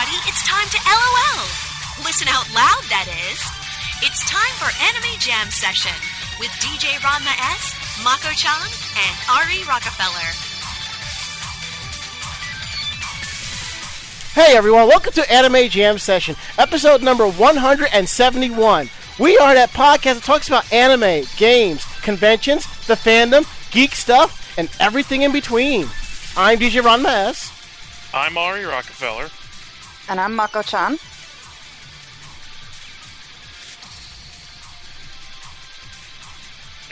everybody. It's time to LOL. Listen out loud, that is. It's time for Anime Jam Session with DJ Ranma S, Mako Chan, and Ari Rockefeller. Hey everyone, welcome to Anime Jam Session, episode number 171. We are that podcast that talks about anime, games, conventions, the fandom, geek stuff, and everything in between. I'm DJ Ranma S. I'm Ari Rockefeller. And I'm Mako Chan.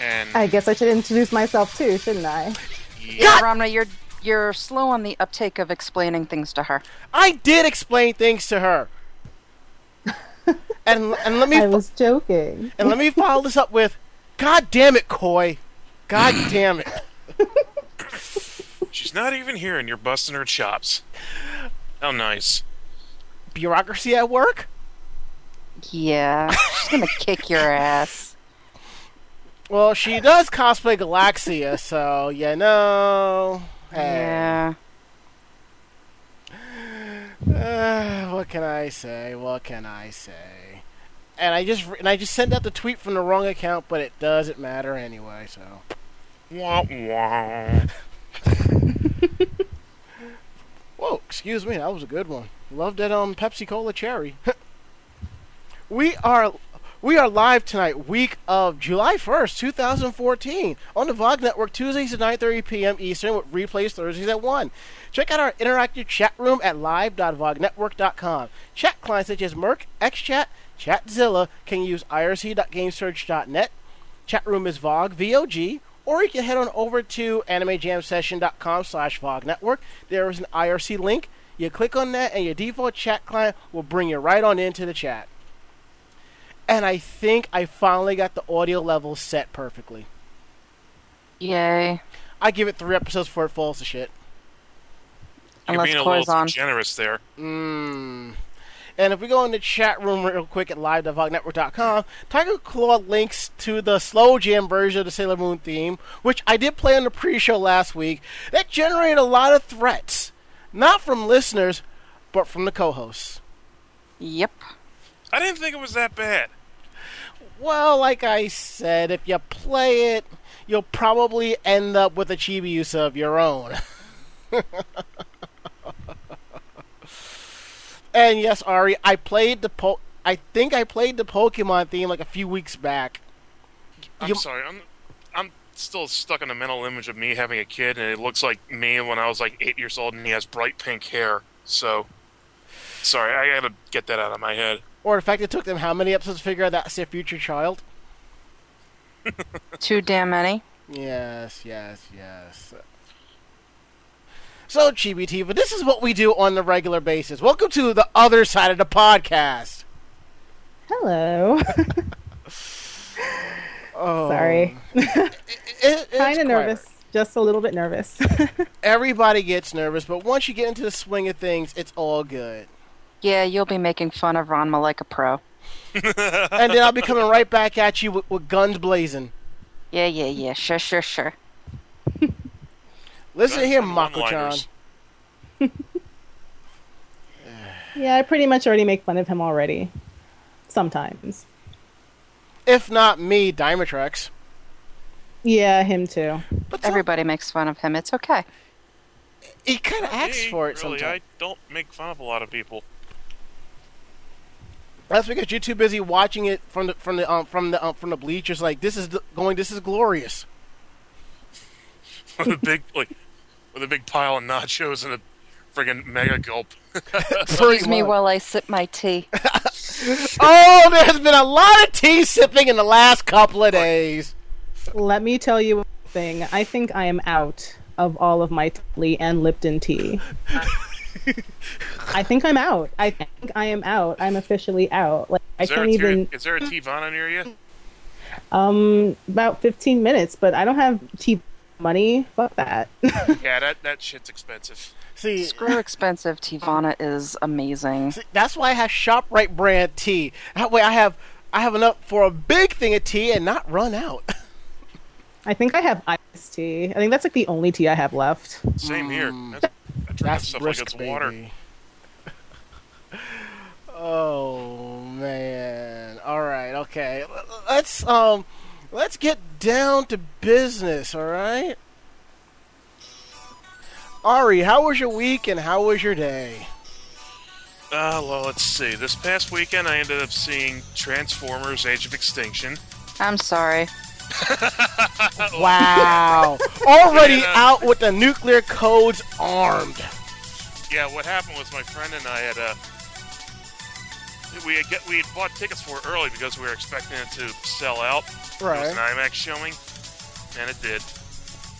And I guess I should introduce myself too, shouldn't I? Yeah, Ranma, you're you're slow on the uptake of explaining things to her. I did explain things to her. and and let me I was joking. and let me follow this up with God damn it, Koi. God damn it. she's not even here, and you're busting her chops. How nice. Bureaucracy at work? Yeah, she's gonna kick your ass. Well, she does cosplay Galaxia, so you know. Hey. Yeah. Uh, what can I say? What can I say? And I just and I just sent out the tweet from the wrong account, but it doesn't matter anyway. So Wah wah. whoa, excuse me, that was a good one. Loved that um Pepsi Cola cherry. we are we are live tonight, week of July first, two thousand fourteen, on the VOG Network, Tuesdays at nine thirty p.m. Eastern, with replays Thursdays at one. Check out our interactive chat room at live.vognetwork.com. Chat clients such as mIRC, XChat, Chatzilla can use irc.gamesurge.net. Chat room is VOG, V-O-G, or you can head on over to animejamsession.com slash VOG network. There is an IRC link. You click on that, and your default chat client will bring you right on into the chat. And I think I finally got the audio level set perfectly. Yay. I give it three episodes before it falls to shit. You're Unless being a little on. too generous there. Mm. And if we go in the chat room real quick at live.vognetwork.com, Tiger Claw links to the slow jam version of the Sailor Moon theme, which I did play on the pre-show last week. That generated a lot of threats, not from listeners, but from the co-hosts. Yep. I didn't think it was that bad. Well, like I said, if you play it, you'll probably end up with a Chibiusa of your own. and yes, Ari, I played the po- I think I played the Pokemon theme like a few weeks back. I'm You- sorry. I'm I'm still stuck in a mental image of me having a kid, and it looks like me when I was like eight years old, and he has bright pink hair. So, sorry, I gotta get that out of my head. Or in fact it took them how many episodes to figure out that's their future child? Too damn many. Yes, yes, yes. So, Chibi but this is what we do on the regular basis. Welcome to the other side of the podcast. Hello. Oh, Sorry. it- it's kind of nervous. Just a little bit nervous. Everybody gets nervous, but once you get into the swing of things, it's all good. Yeah, you'll be making fun of Ranma like a pro. And then I'll be coming right back at you with, with guns blazing. Yeah, yeah, yeah. Sure, sure, sure. Listen Guns here, and Mako-chan. yeah, I pretty much already make fun of him already. Sometimes. If not me, Dymatrex. Yeah, him too. But some- Everybody makes fun of him. It's okay. he kind of acts Me, for it really, sometimes. I don't make fun of a lot of people. That's because you're too busy watching it from the from the um, from the um, from the bleachers. Like this is the, going. This is glorious. with a big like with a big pile of nachos and a friggin' mega gulp. Excuse me while I sip my tea. Oh, there's been a lot of tea sipping in the last couple of days. Let me tell you one thing. I think I am out of all of my Lee and Lipton tea. I think I'm out. I think I am out. I'm officially out. Like I Is there, can't a even. is there a Teavana near you? Um, about 15 minutes, but I don't have tea money. Fuck that. Yeah, that that shit's expensive. See, Screw expensive. Teavana is amazing. see, that's why I have Shoprite brand tea. That way, I have I have enough for a big thing of tea and not run out. I think I have iced tea. I think that's like the only tea I have left. Same here. Mm. That's, I drink that That's stuff brisk, like it's water. Oh man. All right. Okay. Let's um, let's get down to business. All right. Ari, how was your week and how was your day? Uh, well, let's see. This past weekend, I ended up seeing Transformers: Age of Extinction. I'm sorry. Wow. Already Yeah. out with the nuclear codes armed. Yeah, what happened was my friend and I had uh, we had get we had bought tickets for it early because we were expecting it to sell out. Right. It was an IMAX showing, and it did.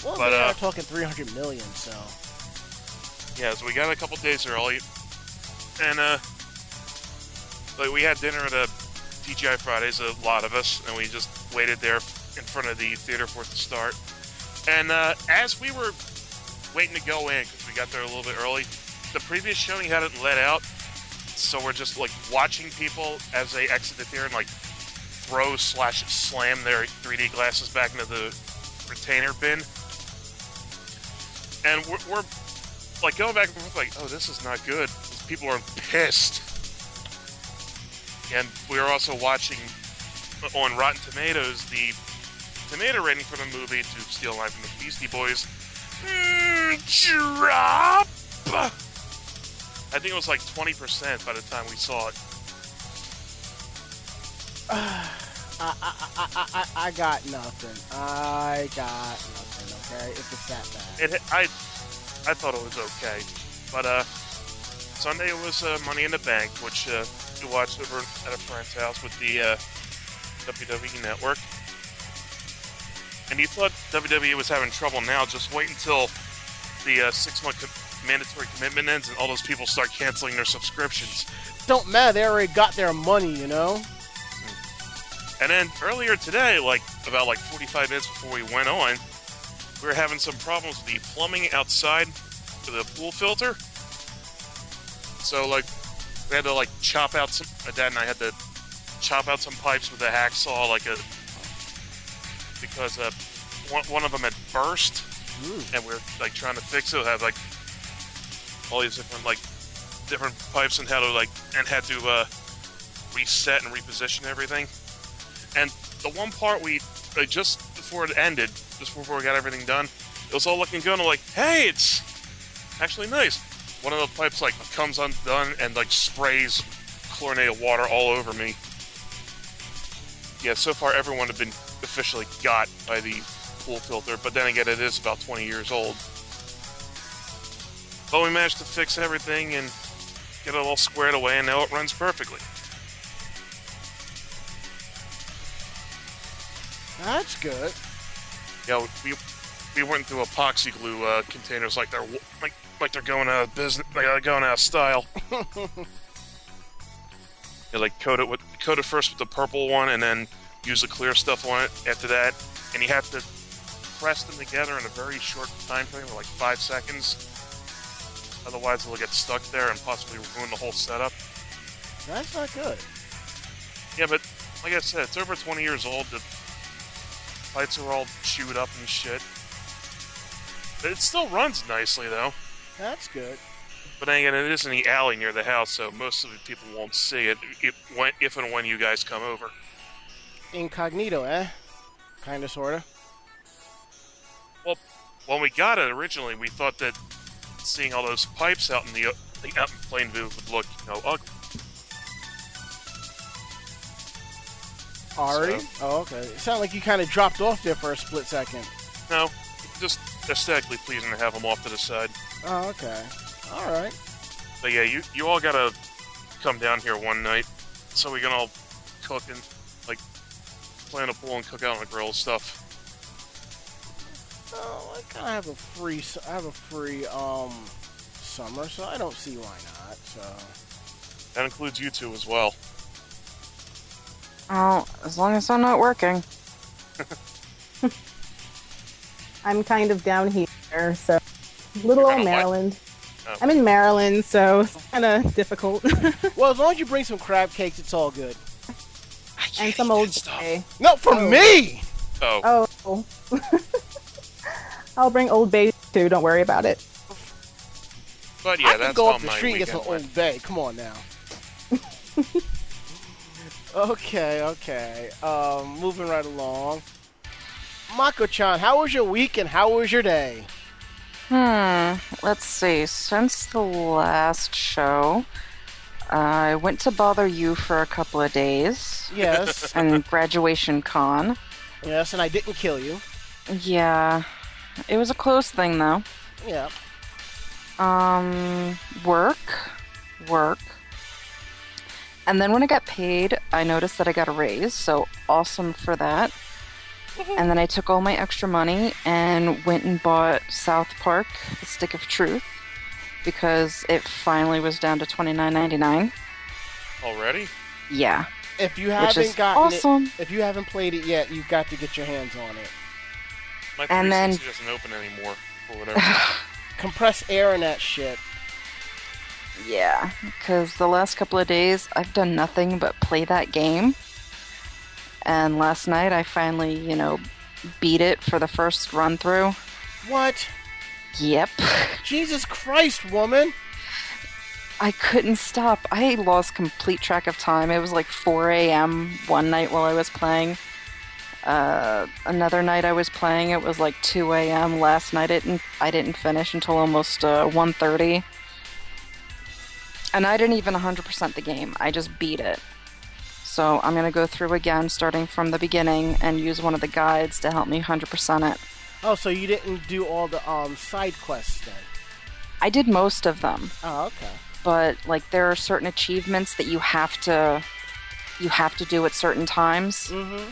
Well, but, they uh, are talking 300 million, so. Yeah, so we got a couple days early, and uh, like we had dinner at a TGI Fridays, a lot of us, and we just waited there in front of the theater for it to start. And uh, as we were waiting to go in, because we got there a little bit early, the previous showing had it let out, so we're just like watching people as they exit the theater and like throw slash slam their 3D glasses back into the retainer bin. And we're, we're like going back and forth, like, oh, this is not good. People are pissed. And we were also watching on Rotten Tomatoes the tomato rating for the movie to steal a line from the Beastie Boys. Mm, drop. I think it was like 20% by the time we saw it. I, I, I, I, I got nothing. I got nothing, okay? It's that bad. It, I, I thought it was okay, but uh, Sunday it was uh, Money in the Bank, which uh, we watched over at a friend's house with the uh, WWE Network. And you thought WWE was having trouble now? Just wait until the uh, six-month com- mandatory commitment ends and all those people start canceling their subscriptions. Don't matter, they already got their money, you know? And then earlier today, like about like 45 minutes before we went on, we were having some problems with the plumbing outside for the pool filter. So like we had to like chop out some. My dad and I had to chop out some pipes with a hacksaw, like a because uh, one, one of them had burst, and we are like trying to fix it. We had like all these different like different pipes and how to like and had to uh, reset and reposition everything. And the one part we uh, just before it ended, just before we got everything done, it was all looking good. And I'm like, hey, it's actually nice. One of the pipes like comes undone and like sprays chlorinated water all over me. Yeah, so far everyone had been officially got by the pool filter, but then again, it is about 20 years old. But we managed to fix everything and get it all squared away, and now it runs perfectly. That's good. Yeah, we we went through epoxy glue uh, containers like they're like like they're going out of business, like they're going out of style. you like coat it with coat it first with the purple one, and then use the clear stuff on it after that. And you have to press them together in a very short time frame, like five seconds. Otherwise, it'll get stuck there and possibly ruin the whole setup. That's not good. Yeah, but like I said, it's over 20 years old. The pipes are all chewed up and shit. But it still runs nicely, though. That's good. But then again, it is in the alley near the house, so most of the people won't see it if, when, if and when you guys come over. Incognito, eh? Kinda, sorta. Well, when we got it originally, we thought that seeing all those pipes out in the, the out in plain view would look, you know, ugly. Ari? So- Oh, okay. It sounded like you kind of dropped off there for a split second. No, just aesthetically pleasing to have them off to the side. Oh, okay. All right. But yeah, you you all gotta come down here one night so we can all cook and like plan a pool and cook out on the grill and stuff. Oh, I kind of have a free. I have a free um summer, so I don't see why not. So That includes you two as well. Oh, as long as I'm not working. I'm kind of down here, so little You're old? Maryland. Oh. I'm in Maryland, so it's kind of difficult. well, as long as you bring some crab cakes, it's all good. and some old bay. No, for Oh. me. Oh, Oh. I'll bring Old Bay too. Don't worry about it. but yeah, I yeah, can that's go up the street and get some Old. Bay. Come on now. Okay, okay. Um, moving right along. Mako-chan, how was your week and how was your day? Hmm. Let's see. Since the last show, I went to bother you for a couple of days, Yes, and graduation con. yes, and I didn't kill you. Yeah, it was a close thing though. Yeah. Um, work, work. And then when I got paid, I noticed that I got a raise, so awesome for that. Mm-hmm. And then I took all my extra money and went and bought South Park: The Stick of Truth because it finally was down to twenty nine ninety nine. Already? Yeah, If you haven't is gotten awesome. it, if you haven't played it yet, you've got to get your hands on it. My And then- 360 doesn't open anymore, or whatever. Compress air in that shit. Yeah, because the last couple of days I've done nothing but play that game. And last night I finally, you know, beat it for the first run through. What? Yep. Jesus Christ, woman! I couldn't stop. I lost complete track of time. It was like 4 a.m. one night while I was playing. Uh, another night I was playing, it was like 2 a.m. Last night it didn't, I didn't finish until almost uh, 1.30. And I didn't even 100% the game. I just beat it. So I'm going to go through again, starting from the beginning, and use one of the guides to help me 100% it. Oh, so you didn't do all the um side quests then? I did most of them. Oh, okay. but like there are certain achievements that you have to you have to do at certain times Mm-hmm.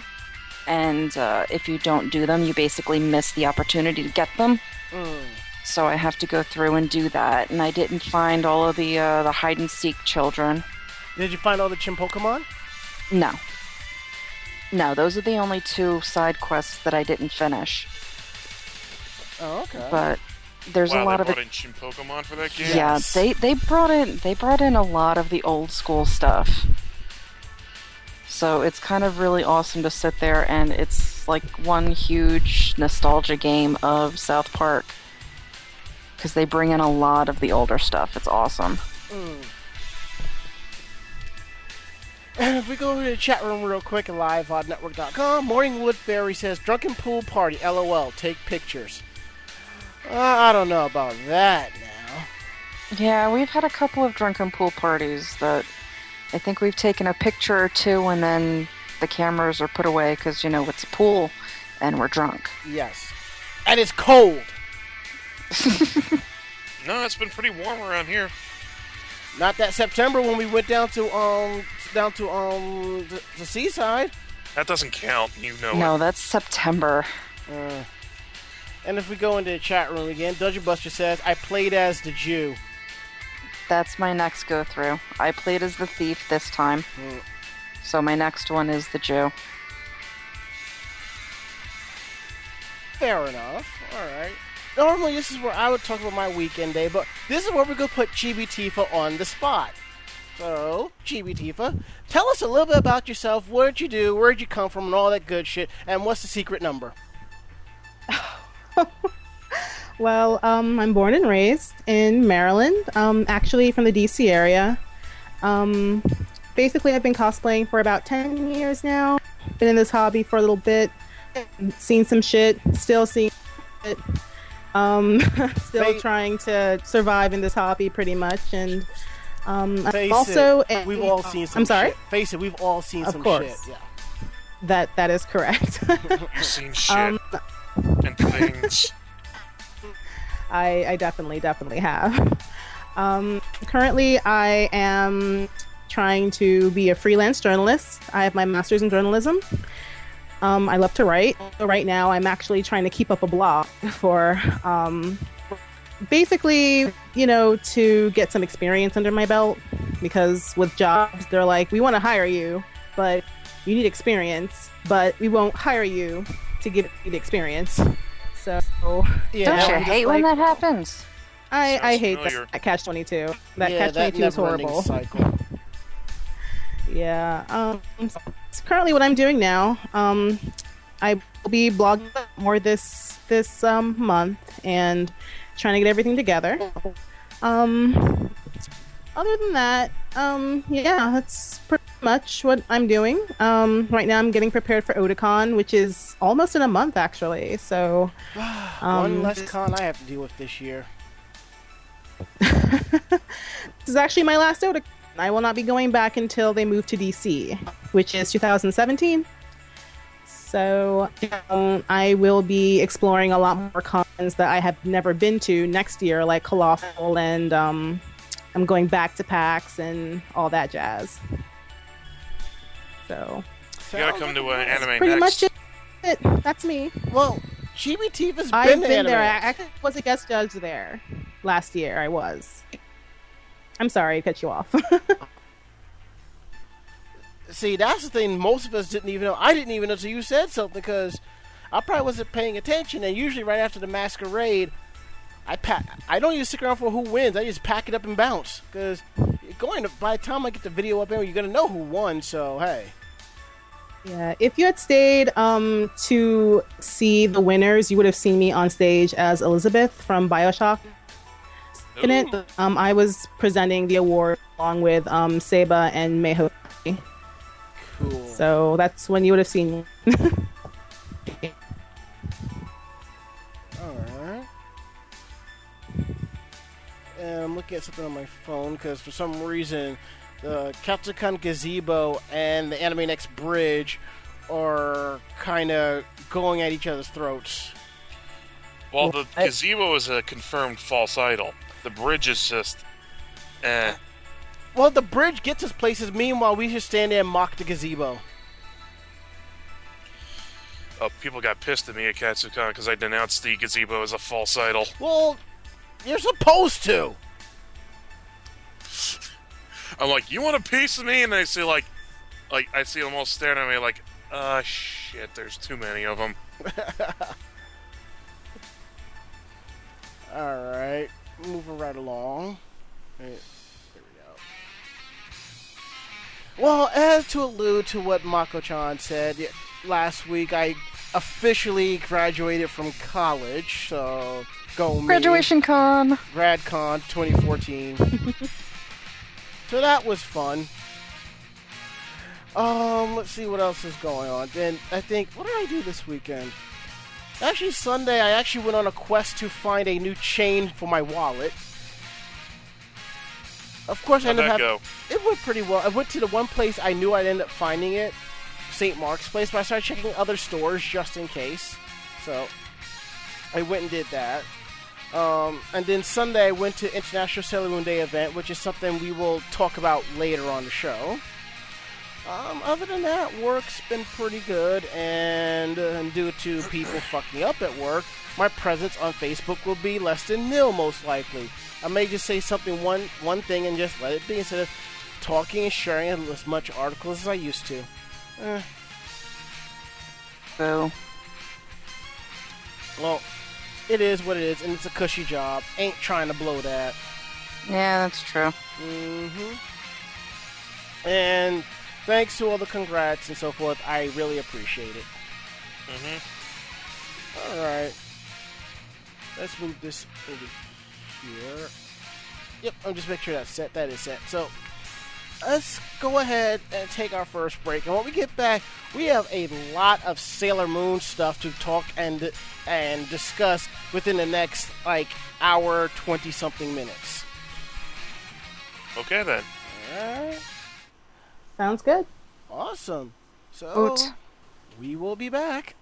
and uh, if you don't do them you basically miss the opportunity to get them Mm. So i have to go through and do that and i didn't find all of the uh, the hide and seek children Did you find all the Chinpokomon? no no those are the only two side quests that i didn't finish Oh, okay. but there's wow, a lot they of brought it in Chinpokomon for that game? Yeah, Yes. they they brought in they brought in a lot of the old school stuff. So it's kind of really awesome to sit there and it's like one huge nostalgia game of South Park because they bring in a lot of the older stuff. It's awesome. And if we go over to the chat room real quick at live.vognetwork.com, Morningwood Fairy says, Drunken pool party, lol, take pictures. Uh, I don't know about that now. Yeah, we've had a couple of drunken pool parties that I think we've taken a picture or two and then the cameras are put away because you know it's a pool and we're drunk. Yes. And it's cold. No, it's been pretty warm around here. Not that September when we went down to um down to um the, the seaside. That doesn't count. You know No, it. that's September. Uh, and if we go into the chat room again, Dungeon Buster says, I played as the Jew. That's my next go through. I played as the thief this time. Mm. So my next one is the Jew. Fair enough. Alright. Normally this is where I would talk about my weekend day, but this is where we're gonna put Chibi Tifa on the spot. So, Chibi Tifa, tell us a little bit about yourself. What did you do? Where did you come from? And all that good shit. And what's the secret number? Well, um, I'm born and raised in Maryland, um, actually from the DC area. Um, basically, I've been cosplaying for about 10 years now. Been in this hobby for a little bit, seen some shit, still seeing it. Um, still Fa- trying to survive in this hobby pretty much. And um, Face I'm also it, a- we've all seen some I'm sorry? shit. Face it, we've all seen Of some course. shit. Yeah. That that is correct. You've seen shit um, and things. I, I definitely, definitely have. Um, currently, I am trying to be a freelance journalist. I have my master's in journalism. Um, I love to write. So right now, I'm actually trying to keep up a blog for um, basically, you know, to get some experience under my belt. Because with jobs, they're like, we want to hire you, but you need experience, but we won't hire you to give you the experience. So Yeah, Don't you I'm hate when like- that happens? I, I hate familiar. that catch twenty two. That yeah, catch twenty two is horrible. Cycle. Yeah. Um. so It's currently what I'm doing now. Um, I will be blogging more this this um month and trying to get everything together. Um, other than that, um, yeah, that's pretty much what I'm doing. Um, right now, I'm getting prepared for Otakon, which is almost in a month, actually. So, One um, less con I have to deal with this year. this is actually my last Otakon. I will not be going back until they move to DC, which is 2017. So um, I will be exploring a lot more cons that I have never been to next year, like Colossal, and um, I'm going back to PAX and all that jazz. So You gotta come to an anime pretty next. much it. That's me. Well, Chibi Tifa has I've been, been, to anime. there. I actually was a guest judge there last year. I was. I'm sorry, I cut you off. See, that's the thing. Most of us didn't even know. I didn't even know until you said something because I probably wasn't paying attention. And usually, right after the masquerade, I pack. I don't even stick around for who wins. I just pack it up and bounce because going to, by the time I get the video up, anyway, you're gonna know who won. So hey, Yeah, if you had stayed um, to see the winners, you would have seen me on stage as Elizabeth from Bioshock Infinite. Ooh. Um, I was presenting the award along with um, Seba and Meho. cool. So that's when you would have seen me. Alright. And I'm looking at something on my phone because for some reason the Katsucon Gazebo and the Anime Next Bridge are kind of going at each other's throats. Well, the gazebo is a confirmed false idol. The bridge is just, eh. Well, the bridge gets us places, meanwhile, we just stand there and mock the gazebo. Oh, people got pissed at me at Katsucon because I denounced the gazebo as a false idol. Well, you're supposed to. I'm like, you want a piece of me? And I see like, like I see them all staring at me like, uh, shit. There's too many of them. Alright, moving right along. Right, There we go. Well, as to allude to what Mako-chan said last week, I officially graduated from college, so go me. Graduation con. GradCon 2014. so that was fun. Um, let's see what else is going on. Then I think what did I do this weekend? Actually, Sunday I actually went on a quest to find a new chain for my wallet. Of course, I How'd ended up go? it went pretty well. I went to the one place I knew I'd end up finding it, St. Mark's place, but I started checking other stores just in case. So I went and did that. Um, and then Sunday I went to International Sailor Moon Day event, which is something we will talk about later on the show. Um, other than that, work's been pretty good, and uh, due to people fucking up at work, my presence on Facebook will be less than nil, most likely. I may just say something one one thing and just let it be instead of talking and sharing as much articles as I used to. Eh, So well, it is what it is, and it's a cushy job. Ain't trying to blow that. yeah, that's true. hmm And thanks to all the congrats and so forth, I really appreciate it. hmm All right. Let's move this over here. Yep, I'm just make sure that's set. That is set. So let's go ahead and take our first break. And when we get back, we have a lot of Sailor Moon stuff to talk and and discuss within the next like hour, twenty something minutes. Okay then. All right. Sounds good. Awesome. So Oot. we will be back.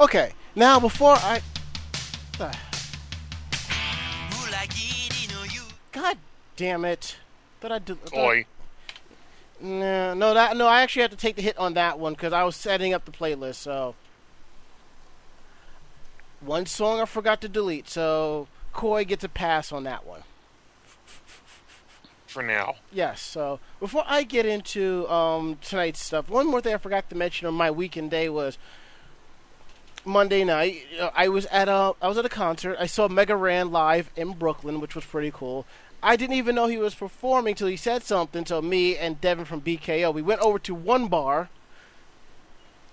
Okay, now before I. God damn it! Did I did Oi. No, no, that no. I actually had to take the hit on that one because I was setting up the playlist. So one song I forgot to delete. So Koi gets a pass on that one. For now. Yes. So before I get into um, tonight's stuff, one more thing I forgot to mention on my weekend day was Monday night. uh, I was at a I was at a concert. I saw Mega Ran live in Brooklyn, which was pretty cool. I didn't even know he was performing till he said something. So me and Devin from BKO, we went over to one bar.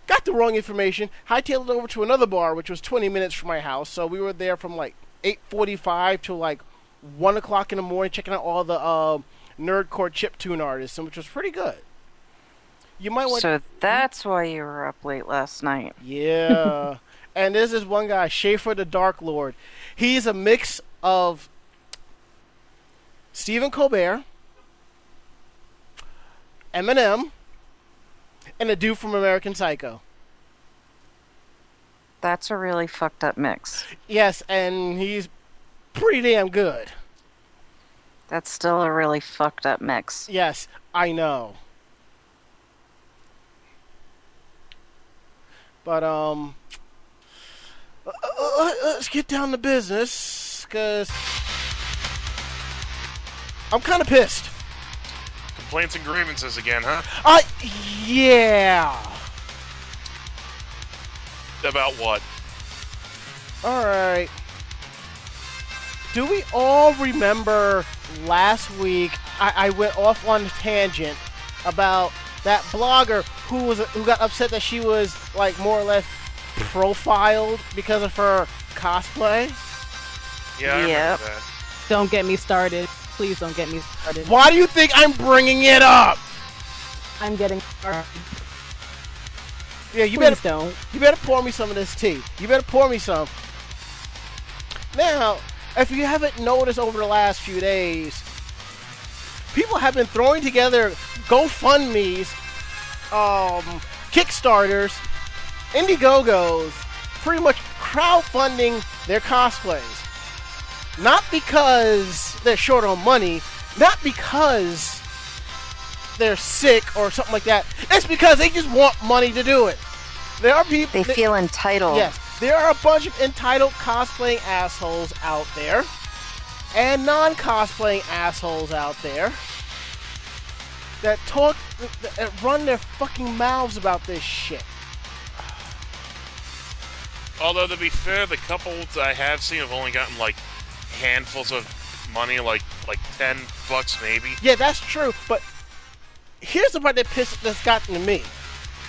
Got the wrong information. Hightailed it over to another bar, which was 20 minutes from my house. So we were there from like 8:45 to like one o'clock in the morning, checking out all the uh, nerdcore chip tune artists, which was pretty good. You might want So that's why you were up late last night. yeah. and this is one guy, Schaffer the Darklord. He's a mix of Stephen Colbert, Eminem, and a dude from American Psycho. That's a really fucked up mix. Yes, and he's pretty damn good. That's still a really fucked up mix. Yes, I know. But um, uh, uh, let's get down to business, cause I'm kind of pissed. Complaints and grievances again, huh? Uh, yeah. About what? All right. Do we all remember last week? I, I went off on a tangent about that blogger who was who got upset that she was like more or less profiled because of her cosplay. Yeah, I Yep. that. Don't get me started. Please don't get me started. Why do you think I'm bringing it up? I'm getting started. Yeah, you Please better don't. You better pour me some of this tea. You better pour me some. Now, if you haven't noticed over the last few days, people have been throwing together GoFundMe's, um, Kickstarters, Indiegogos, pretty much crowdfunding their cosplays. Not because they're short on money, not because they're sick or something like that. It's because they just want money to do it. There are people. They feel entitled. Yes, there are a bunch of entitled cosplaying assholes out there, and non-cosplaying assholes out there that talk, that- that run their fucking mouths about this shit. Although to be fair, the couples I have seen have only gotten like handfuls of money, like like ten bucks maybe. Yeah, that's true, but here's the part that pissed that's gotten to me.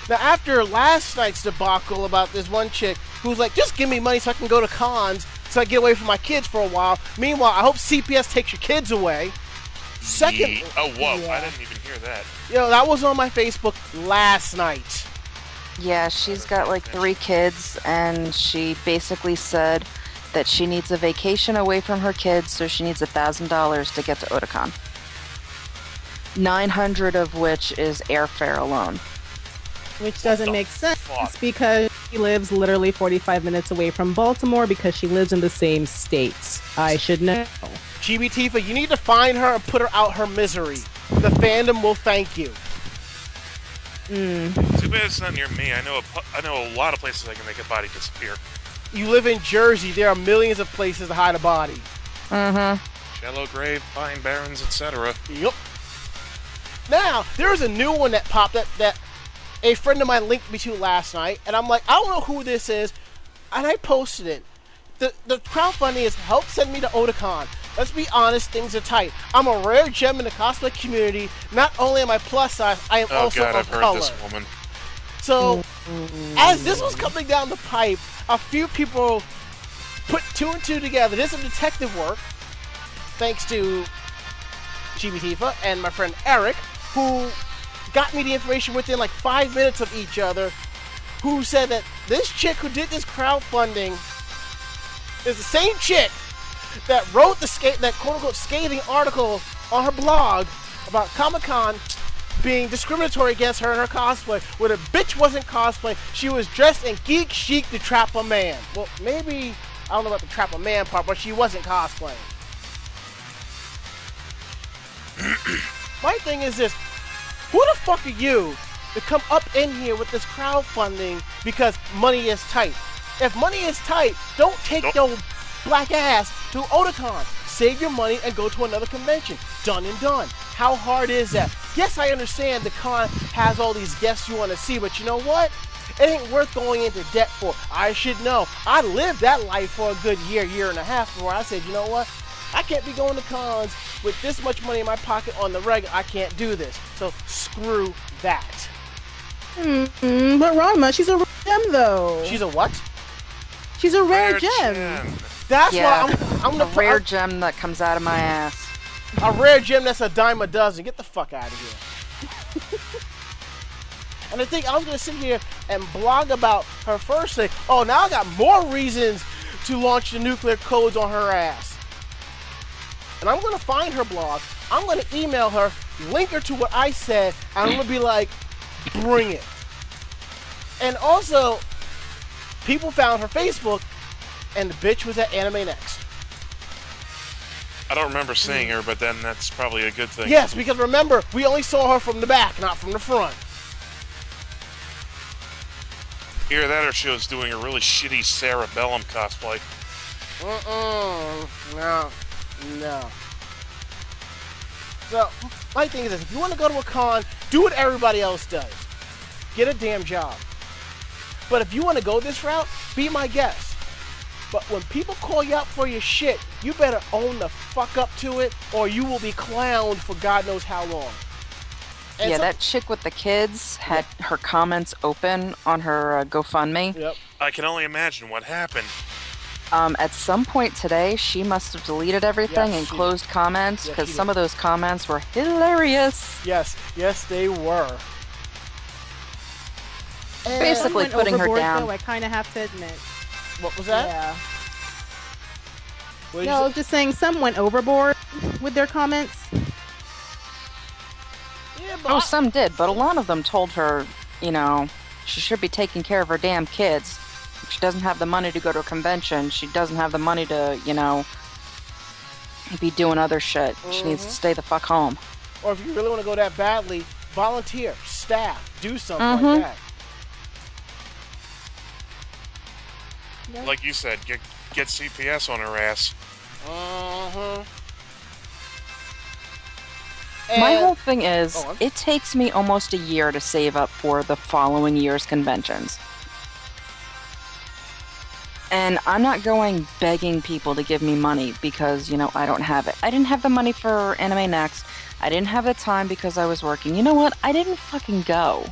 Now, after last night's debacle about this one chick who's like, just give me money so I can go to cons so I get away from my kids for a while. Meanwhile, I hope CPS takes your kids away. Second, Ye- oh whoa! Yeah. I didn't even hear that. you know, that was on my Facebook last night. Yeah, she's got like three kids, and she basically said that she needs a vacation away from her kids, so she needs a thousand dollars to get to Otakon. Nine hundred of which is airfare alone. Which doesn't the make sense fuck? because she lives literally 45 minutes away from Baltimore because she lives in the same states. I should know. Chibi Tifa, you need to find her and put her out her misery. The fandom will thank you. Mm. Too bad it's not near me. I know a pu- I know a lot of places I can make a body disappear. You live in Jersey, there are millions of places to hide a body. Mm-hmm. Shallow grave, pine barrens, etc. Yup. Now, there is a new one that popped up that a friend of mine linked me to last night, and I'm like, I don't know who this is, and I posted it. The the crowdfunding is help send me to Otakon. Let's be honest, things are tight. I'm a rare gem in the cosplay community. Not only am I plus size, I am Oh also god, of I've heard this woman. So, as this was coming down the pipe, a few people put two and two together. Did some detective work, thanks to Chibi Tifa and my friend Eric, who got me the information within like five minutes of each other. Who said that this chick who did this crowdfunding is the same chick that wrote the sca- that quote unquote scathing article on her blog about Comic Con being discriminatory against her and her cosplay. Where the bitch wasn't cosplay, she was dressed in geek chic to trap a man. Well, maybe I don't know about the trap a man part, but she wasn't cosplaying. My thing is this: Who the fuck are you to come up in here with this crowdfunding because money is tight? If money is tight, don't take Don't- your black ass to Otakon. Save your money and go to another convention. Done and done. How hard is that? Yes, I understand the con has all these guests you want to see, but you know what? It ain't worth going into debt for. I should know. I lived that life for a good year, year and a half before I said, you know what? I can't be going to cons with this much money in my pocket on the regular. I can't do this. So screw that. Mm, but Ranma, she's a rare gem though. She's a what? she's a rare, Rare gem. gem. That's Yeah. why I'm, I'm gonna put rare a, gem that comes out of my ass. a rare gem that's a dime a dozen. Get the fuck out of here. and I think I was gonna sit here and blog about her first thing. Oh, now I got more reasons to launch the nuclear codes on her ass. And I'm gonna find her blog. I'm gonna email her, link her to what I said, and I'm gonna be like, bring it. And also, people found her Facebook, and the bitch was at Anime Next. I don't remember seeing her, but then that's probably a good thing. Yes, because remember, we only saw her from the back, not from the front. Either that or she was doing a really shitty Sara Bellum cosplay. Mm-mm. No. No. So, my thing is this. If you want to go to a con, do what everybody else does. Get a damn job. But if you want to go this route, be my guest. But when people call you out for your shit, you better own the fuck up to it, or you will be clowned for God knows how long. And yeah, some- that chick with the kids had her comments open on her uh, GoFundMe. Yep. I can only imagine what happened. Um, at some point today, she must have deleted everything Yes, and she closed comments because she some did. of those comments were hilarious. Yes. Yes, they were. And- Basically went putting her down. Though, I kind of have to admit. What was that? Yeah. What No, say? just saying some went overboard with their comments. Yeah, but Oh, I- some did, but a lot of them told her, you know, she should be taking care of her damn kids. If she doesn't have the money to go to a convention, she doesn't have the money to, you know, be doing other shit. She needs to stay the fuck home. or if you really want to go that badly, volunteer, staff, do something Mhm. like that. Like you said, get get CPS on her ass. Uh-huh. My whole thing is, Oh, it takes me almost a year to save up for the following year's conventions. And I'm not going begging people to give me money because, you know, I don't have it. I didn't have the money for Anime Next. I didn't have the time because I was working. You know what? I didn't fucking go.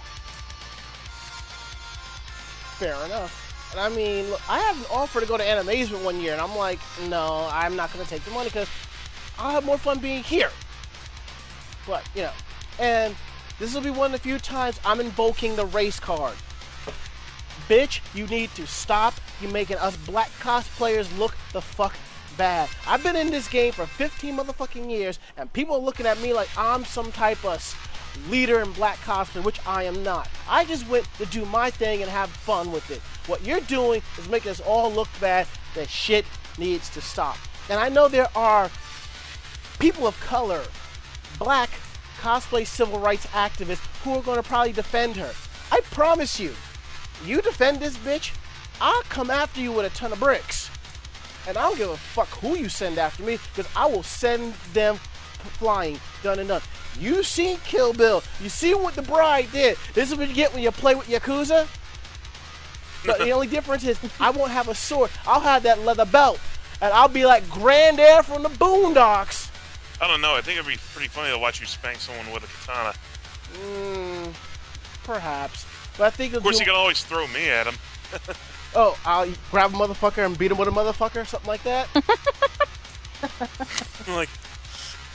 Fair enough. And I mean, look, I had an offer to go to Animazement one year, and I'm like, no, I'm not going to take the money because I'll have more fun being here. But, you know, and this will be one of the few times I'm invoking the race card. Bitch, you need to stop. You're making us black cosplayers look the fuck bad. I've been in this game for 15 motherfucking years, and people are looking at me like I'm some type of leader in black cosplay, which I am not. I just went to do my thing and have fun with it. What you're doing is making us all look bad. That shit needs to stop. And I know there are people of color, black cosplay civil rights activists who are going to probably defend her. I promise you, you defend this bitch, I'll come after you with a ton of bricks. And I don't give a fuck who you send after me, because I will send them flying, done and done. You seen Kill Bill. You see what the bride did. This is what you get when you play with Yakuza. But the only difference is I won't have a sword. I'll have that leather belt. And I'll be like Granddad from the Boondocks. I don't know. I think it'd be pretty funny to watch you spank someone with a katana. Mm, perhaps. But I think Of course, you can always throw me at him. Oh, I'll grab a motherfucker and beat him with a motherfucker, something like that. like,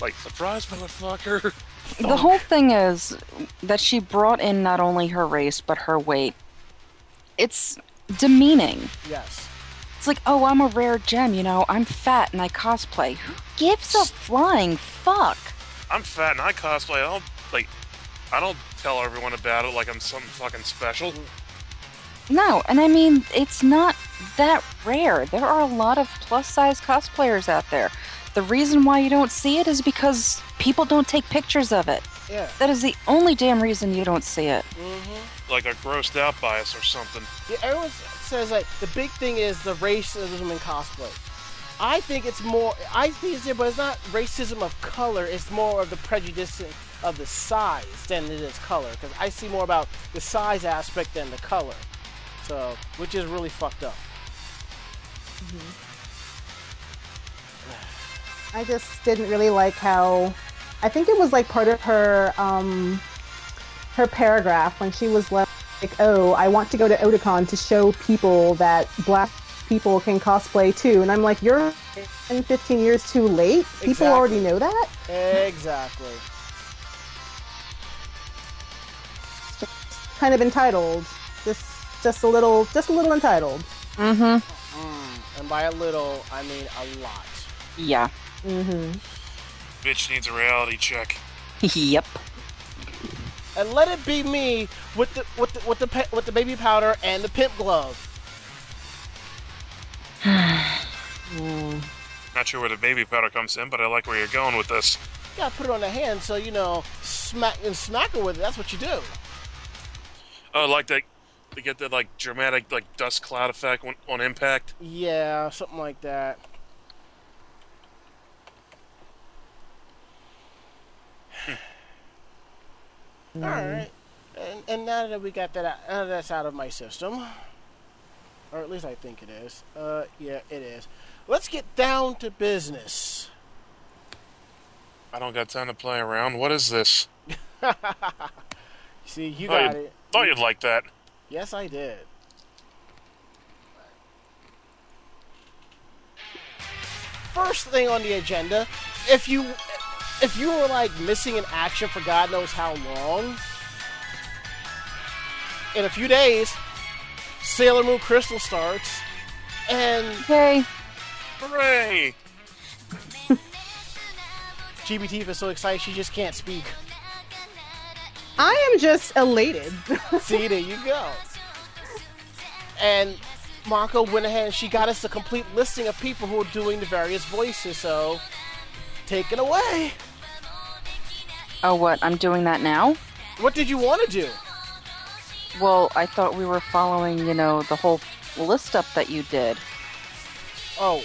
like surprise, motherfucker. The whole thing is that she brought in not only her race, but her weight. It's demeaning. yes. It's like, oh, I'm a rare gem, you know, I'm fat and I cosplay. Who gives a flying fuck? I'm fat and I cosplay. I don't like. I don't tell everyone about it like I'm something fucking special. No, and I mean, it's not that rare. There are a lot of plus size cosplayers out there. The reason why you don't see it is because people don't take pictures of it. Yeah. That is the only damn reason you don't see it. Mm-hmm. Like they're grossed out by us or something. Yeah, everyone says like the big thing is the racism in cosplay. I think it's more. I think it's but it's not racism of color. It's more of the prejudice of the size than it is color. Because I see more about the size aspect than the color. So, which is really fucked up. I just didn't really like how. I think it was like part of her um, her paragraph when she was like, "Oh, I want to go to Otakon to show people that black people can cosplay too." And I'm like, "You're 10, 15 years too late. People Exactly. already know that." Exactly. Kind of entitled. Just just a little just a little entitled. Mm-hmm. And by a little, I mean a lot. Yeah. Mm-hmm. Bitch needs a reality check. yep. And let it be me with the with the with the pe- with the baby powder and the pimp glove. Not sure where the baby powder comes in, but I like where you're going with this. You gotta put it on the hand so you know smack and smack her with it. That's what you do. Oh, like that. They get that like dramatic like dust cloud effect when, on impact. Yeah, something like that. All right, and, and now that we got that, out, now that's out of my system, or at least I think it is. Uh, yeah, it is. Let's get down to business. I don't got time to play around. What is this? See, you Thought got you'd- it. Thought you'd like that. Yes, I did. First thing on the agenda, if you if you were like missing an action for God knows how long, in a few days, Sailor Moon Crystal starts, and Yay. Hooray! GBT is so excited she just can't speak. I am just elated. See, there you go. And Mako went ahead and she got us a complete listing of people who are doing the various voices. So, take it away. Oh, what? I'm doing that now? What did you want to do? Well, I thought we were following, you know, the whole list up that you did, Oh,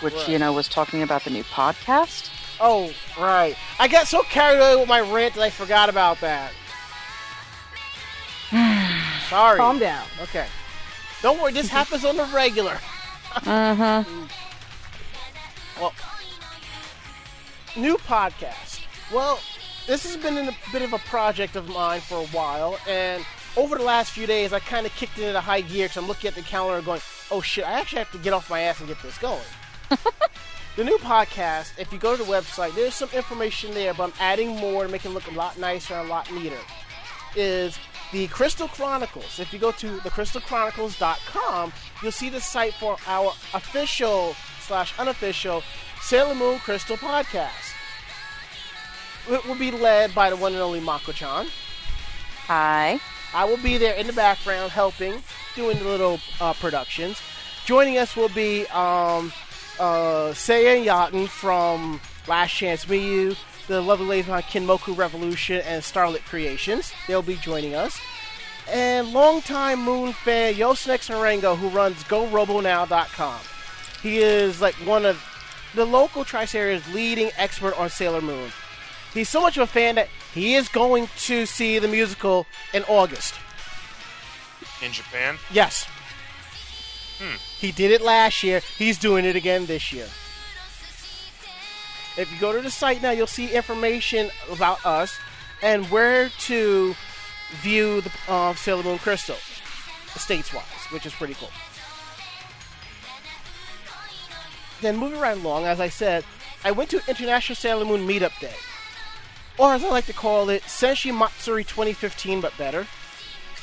which, Right. you know, was talking about the new podcast. Oh, right. I got so carried away with my rant that I forgot about that. Sorry. Calm down. Okay. Don't worry, this happens on the regular. Mm-hmm. Well, new podcast. Well, this has been a bit of a project of mine for a while, and over the last few days, I kind of kicked it into high gear because I'm looking at the calendar going, oh shit, I actually have to get off my ass and get this going. the new podcast, if you go to the website, there's some information there, but I'm adding more to make it look a lot nicer and a lot neater. Is the Crystal Chronicles. If you go to thecrystalchronicles.com, you'll see the site for our official slash unofficial Sailor Moon Crystal podcast. It will be led by the one and only Mako-chan. Hi. I will be there in the background helping, doing the little uh, productions. Joining us will be um, uh, Seiya Yaten from Last Chance Miyu, the lovely ladies behind Kinmoku Revolution and Starlit Creations. They'll be joining us. And longtime Moon fan Yosnek Sarengo, who runs GoRoboNow.com. He is like one of the local Triceria's leading expert on Sailor Moon. He's so much of a fan that he is going to see the musical in August. In Japan? Yes. He did it last year. He's doing it again this year. If you go to the site now, you'll see information about us and where to view the uh, Sailor Moon Crystal, states-wise, which is pretty cool. Then moving right along, as I said, I went to International Sailor Moon Meetup Day, or as I like to call it, Senshi Matsuri 2015, but better.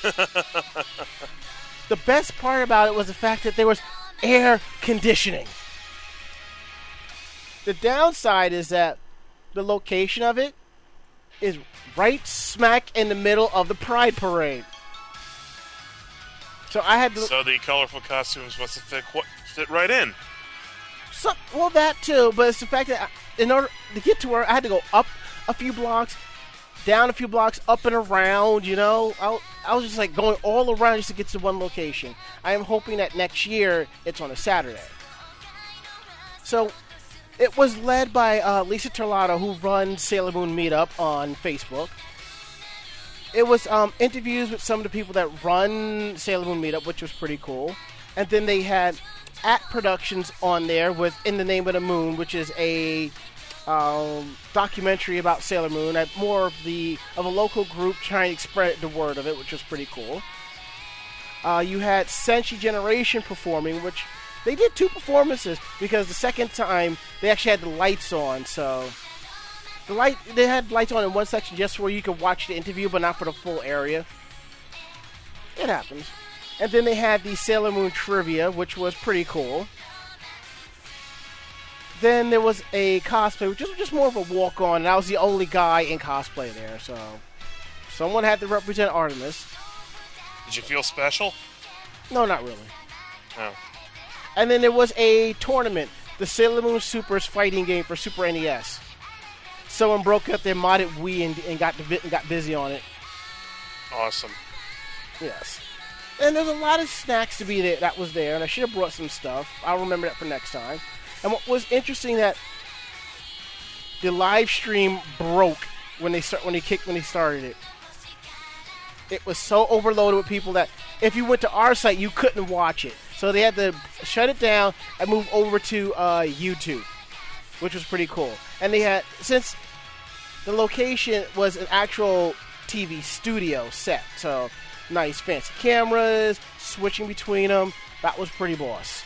the best part about it was the fact that there was air conditioning. The downside is that the location of it is right smack in the middle of the Pride Parade. So I had to. So the colorful costumes must have fit, fit right in. So, well, that too, but it's the fact that I, in order to get to where I had to go up a few blocks, down a few blocks, up and around. You know, I, I was just like going all around just to get to one location. I am hoping that next year it's on a Saturday. So, it was led by uh, Lisa Terlato, who runs Sailor Moon Meetup on Facebook. It was um, interviews with some of the people that run Sailor Moon Meetup, which was pretty cool. And then they had at Productions on there with In the Name of the Moon, which is a um, documentary about Sailor Moon, at more of the of a local group trying to spread the word of it, which was pretty cool. Uh, you had Senshi Generation performing, which they did two performances because the second time they actually had the lights on, so the light they had lights on in one section just where you could watch the interview, but not for the full area. It happens. And then they had the Sailor Moon trivia, which was pretty cool. Then there was a cosplay, which was just more of a walk on, and I was the only guy in cosplay there, so someone had to represent Artemis. Did you feel special? No, not really. No. And then there was a tournament, the Sailor Moon Supers fighting game for Super NES. Someone broke up their modded Wii and, and got the, and got busy on it. Awesome. Yes. And there's a lot of snacks to be there that was there, and I should have brought some stuff. I'll remember that for next time. And what was interesting that the live stream broke when they start when they kicked when they started it. It was so overloaded with people that if you went to our site, you couldn't watch it. So they had to shut it down and move over to uh, YouTube, which was pretty cool. And they had since the location was an actual TV studio set, so nice fancy cameras, switching between them. That was pretty boss.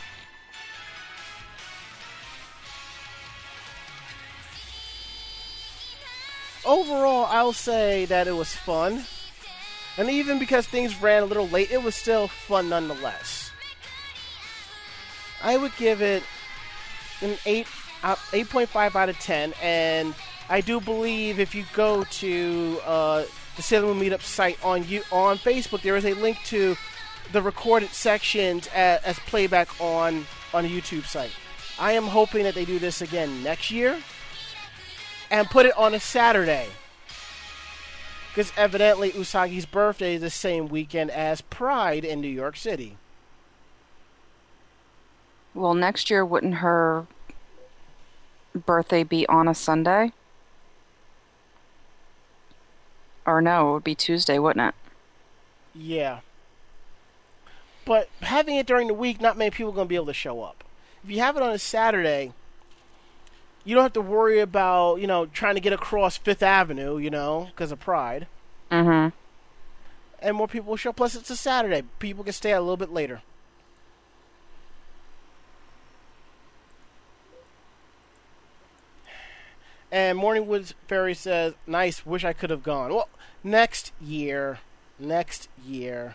Overall, I'll say that it was fun. And even because things ran a little late, it was still fun nonetheless. I would give it an 8, uh, 8.5 out of 10, and I do believe if you go to uh, the Sailor Moon Meetup site on you on Facebook, there is a link to the recorded sections as, as playback on on the YouTube site. I am hoping that they do this again next year and put it on a Saturday. Because evidently Usagi's birthday is the same weekend as Pride in New York City. Well, next year, wouldn't her birthday be on a Sunday? Or no, it would be Tuesday, wouldn't it? Yeah. But having it during the week, not many people are going to be able to show up. If you have it on a Saturday, you don't have to worry about, you know, trying to get across Fifth Avenue, you know, because of Pride. Mm-hmm. And more people will show. Plus, it's a Saturday. People can stay a little bit later. And Morningwood Fairy says, "Nice. Wish I could have gone." Well, next year, next year.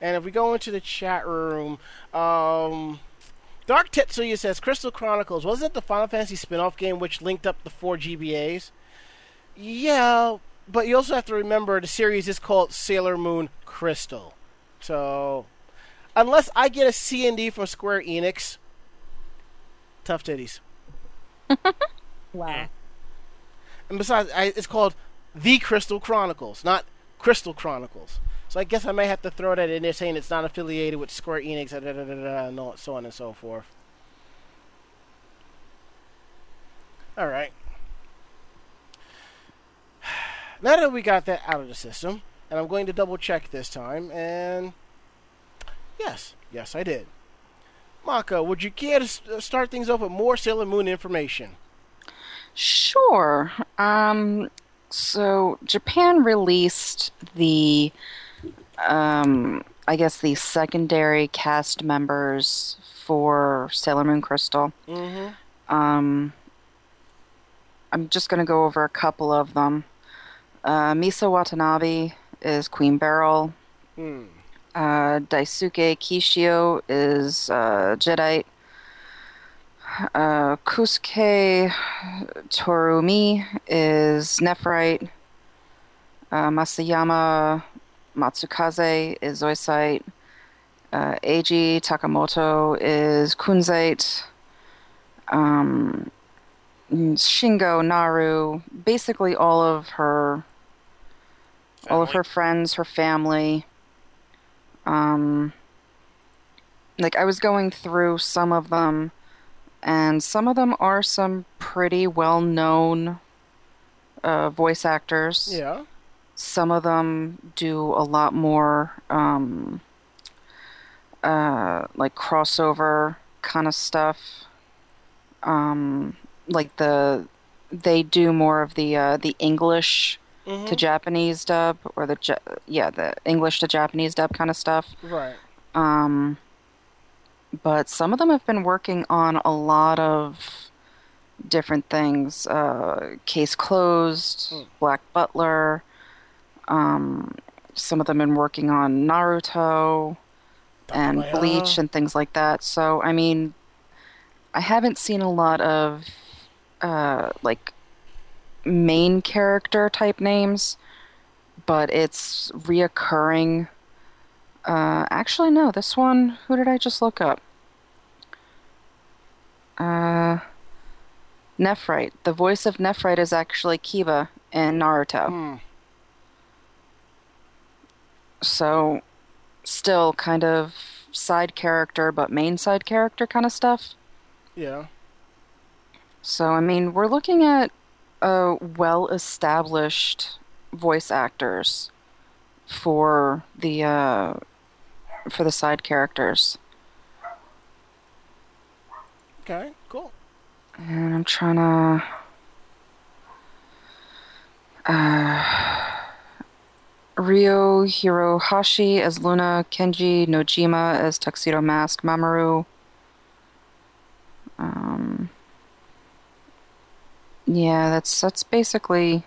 And if we go into the chat room, um, Dark Tetsuya says, "Crystal Chronicles wasn't it the Final Fantasy spin-off game which linked up the four GBAs?" Yeah, but you also have to remember the series is called Sailor Moon Crystal. So, unless I get a C and D from Square Enix, tough titties. Wow. And besides, I, it's called The Crystal Chronicles, not Crystal Chronicles. So I guess I may have to throw that in there saying it's not affiliated with Square Enix, da, da, da, and so on and so forth. All right. Now that we got that out of the system, and I'm going to double check this time, and yes, yes, I did. Mako, would you care to uh, start things off with more Sailor Moon information? Sure. Um, so Japan released the, um, I guess the secondary cast members for Sailor Moon Crystal. Mm-hmm. Um, I'm just going to go over a couple of them. Uh, Misa Watanabe is Queen Beryl. Hmm. Uh, Daisuke Kishio is uh, Jadeite. Uh, Kosuke Toriumi is Nephrite. Uh, Masayama Matsukaze is Zoisite. Uh, Eiji Takemoto is Kunzite. Um, Shingo Naru, basically all of her, all of her friends, her family. Um, like I was going through some of them, and some of them are some pretty well-known uh, voice actors Yeah. Some of them do a lot more um, uh, like crossover kind of stuff. Um, like the they do more of the uh, the English Mhm. to Japanese dub or the Ja- yeah the English to Japanese dub kind of stuff. Right. Um, but some of them have been working on a lot of different things. Uh, Case Closed, Hmm. Black Butler. Um, some of them have been working on Naruto and Bleach and things like that. So, I mean, I haven't seen a lot of uh, like main character type names, but it's reoccurring. Uh, actually, no, this one, who did I just look up? Uh, Nephrite. The voice of Nephrite is actually Kiba in Naruto. Hmm. So, still kind of side character, but main side character kind of stuff. Yeah. So, I mean, we're looking at uh, well established voice actors for the uh, for the side characters. Okay. Cool. And I'm trying to. Uh, Ryo Hirohashi as Luna, Kenji Nojima as Tuxedo Mask Mamoru. Um, yeah, that's that's basically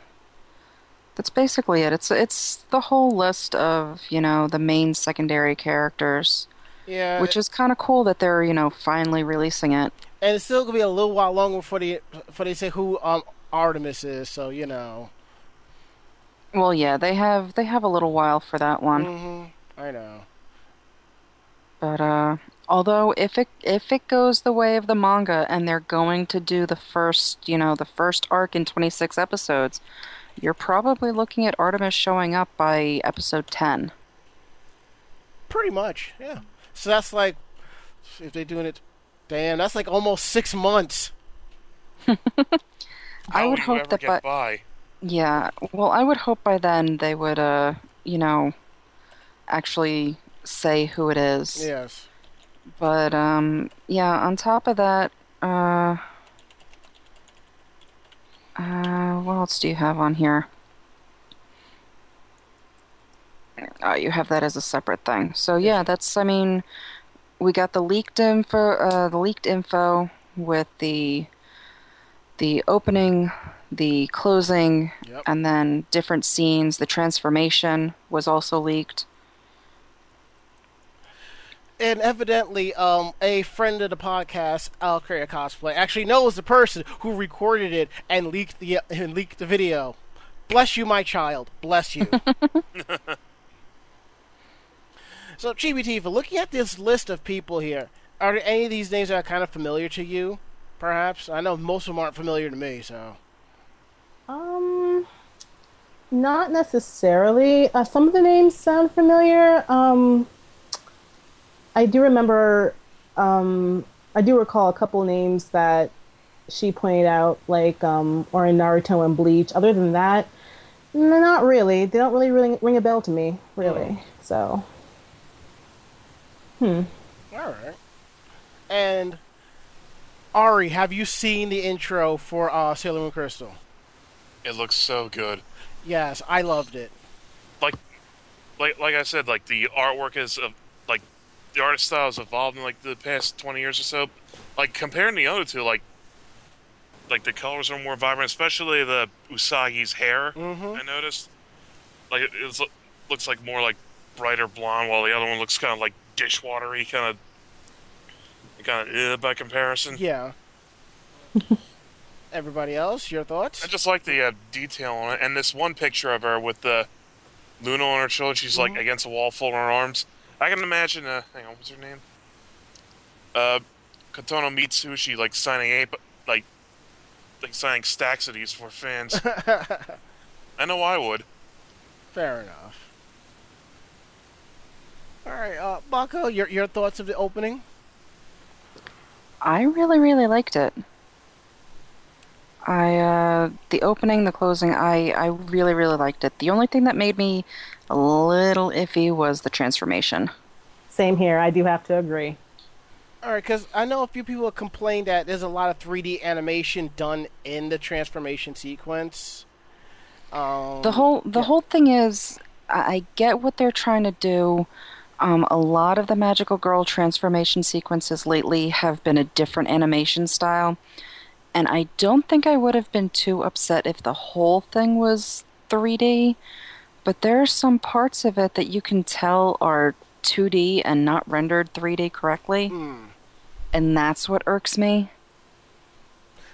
that's basically it. It's it's the whole list of you know the main secondary characters, Yeah. which is kind of cool that they're you know finally releasing it. and it's still gonna be a little while longer before they before they say who um Artemis is. So you know. Well, yeah, they have they have a little while for that one. hmm I know. But uh although if it if it goes the way of the manga and they're going to do the first, you know, the first arc in 26 episodes, you're probably looking at Artemis showing up by episode 10. Pretty much. Yeah. So that's like if they're doing it. Damn, that's like almost six months. I How would you hope ever that get by by. Yeah, well, I would hope by then they would uh, you know, actually say who it is. Yes. But um yeah, on top of that, uh uh what else do you have on here? Oh, you have that as a separate thing. So yeah, that's I mean, we got the leaked info uh the leaked info with the the opening, the closing, Yep. and then different scenes. The transformation was also leaked. And evidently, um, a friend of the podcast, Al Korea Cosplay, actually knows the person who recorded it and leaked the and leaked the video. Bless you, my child. Bless you. so, Chibi Tifa, looking at this list of people here, are any of these names that are kind of familiar to you? Perhaps I know most of them aren't familiar to me. So, Um, not necessarily. Uh, some of the names sound familiar. Um, I do remember. Um, I do recall a couple names that she pointed out, like um, or in Naruto and Bleach. Other than that, not really. They don't really ring, ring a bell to me, really. So, hmm. all right. And Ari, have you seen the intro for uh, Sailor Moon Crystal? It looks so good. Yes, I loved it. Like, like, like I said, like the artwork is of like the art style has evolved in like the past twenty years or so. Like comparing the other two, like, like the colors are more vibrant, especially the Usagi's hair. Mhm. I noticed. Like it it's, looks like more like brighter blonde, while the other one looks kind of like dishwatery, kind of, kind of uh, by comparison. Yeah. Everybody else, your thoughts? I just like the uh, detail on it, and this one picture of her with the Luna on her shoulder. She's like against a wall, folding her arms. I can imagine. Uh, hang on, what's her name? Uh, Kotono Mitsuishi like signing a like like signing stacks of these for fans. I know I would. Fair enough. All right, uh, Mako, your your thoughts of the opening? I really, really liked it. I uh, the opening, the closing, I I really, really liked it. The only thing that made me a little iffy was the transformation. Same here. I do have to agree. All right, because I know a few people have complained that there's a lot of 3D animation done in the transformation sequence. Um, The whole the yeah. whole thing is, I I get what they're trying to do. Um, a lot of the magical girl transformation sequences lately have been a different animation style, and I don't think I would have been too upset if the whole thing was 3D. But there are some parts of it that you can tell are 2D and not rendered 3D correctly, Hmm. and that's what irks me.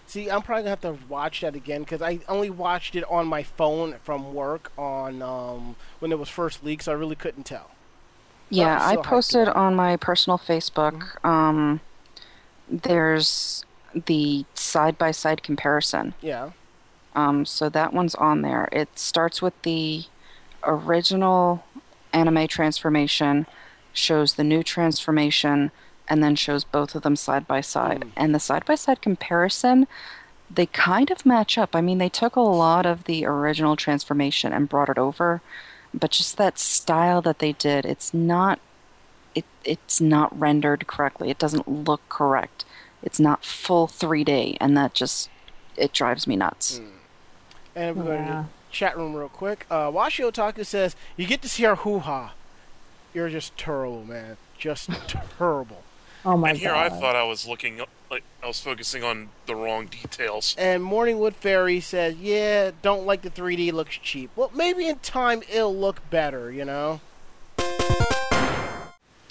See, I'm probably gonna have to watch that again because I only watched it on my phone from work on um, when it was first leaked, so I really couldn't tell. Yeah, I posted on my personal Facebook. Um, there's the side by side comparison. Yeah. Um, so that one's on there. It starts with the original anime transformation, shows the new transformation, and then shows both of them side by side. And the side by side comparison, they kind of match up. I mean, they took a lot of the original transformation and brought it over, but just that style that they did, it's not it it's not rendered correctly. It doesn't look correct. It's not full 3D, and that just it drives me nuts. And we're going to Yeah. the chat room real quick. Uh, Washi Otaku says, You get to see our hoo ha. You're just terrible, man. Just terrible. Oh my god. and here god. I thought I was looking like I was focusing on the wrong details. And Morningwood Fairy says, Yeah, don't like the 3D, looks cheap. Well, maybe in time it'll look better, you know?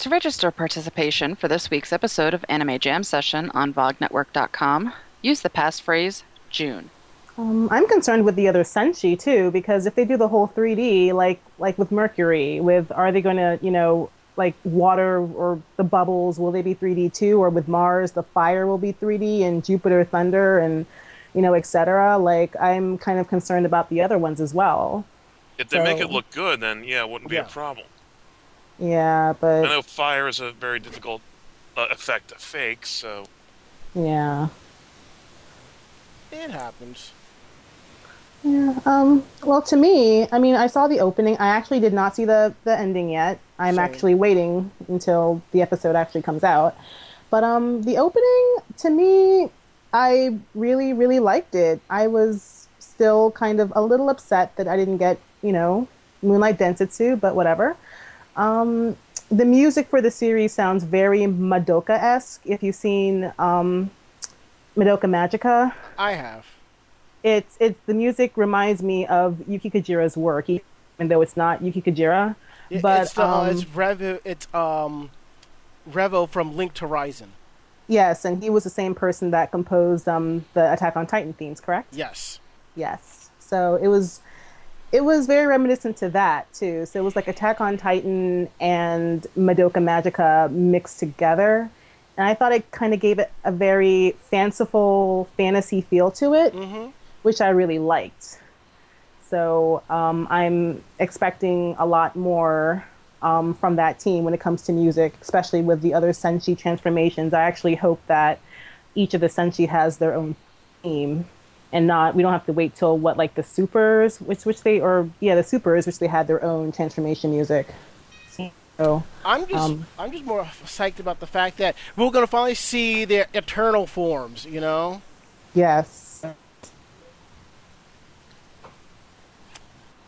To register participation for this week's episode of Anime Jam Session on VogNetwork.com, use the passphrase June. Um, I'm concerned with the other Senshi too, because if they do the whole 3D, like like with Mercury, with are they going to, you know, like water or the bubbles, will they be 3D too? Or with Mars, the fire will be 3D, and Jupiter, thunder, and you know, etc. Like I'm kind of concerned about the other ones as well. If they make it look good, then yeah, it wouldn't be Yeah. a problem. Yeah, but I know fire is a very difficult uh, effect to fake, so yeah. It happens. Yeah. Um. Well, to me, I mean, I saw the opening. I actually did not see the the ending yet. I'm Same. actually waiting until the episode actually comes out. But um, the opening to me, I really really liked it. I was still kind of a little upset that I didn't get you know Moonlight Densetsu, but whatever. Um, the music for the series sounds very Madoka esque. If you've seen um, Madoka Magica, I have. it's it's the music reminds me of Yuki Kajiura's work, even though it's not Yuki Kajiura. It- But it's, the, uh, um, it's Revo. It's um, Revo from Linked Horizon. yes, and he was the same person that composed um, the Attack on Titan themes, correct? Yes. Yes. So it was it was very reminiscent to that too. So it was like Attack on Titan and Madoka Magica mixed together. And I thought it kind of gave it a very fanciful fantasy feel to it, which I really liked. So um, I'm expecting a lot more um, from that team when it comes to music, especially with the other Senshi transformations. I actually hope that each of the Senshi has their own theme and not we don't have to wait till what like the supers which which they or yeah the supers which they had their own transformation music so I'm just Um, I'm just more psyched about the fact that we're gonna finally see their eternal forms. You know. yes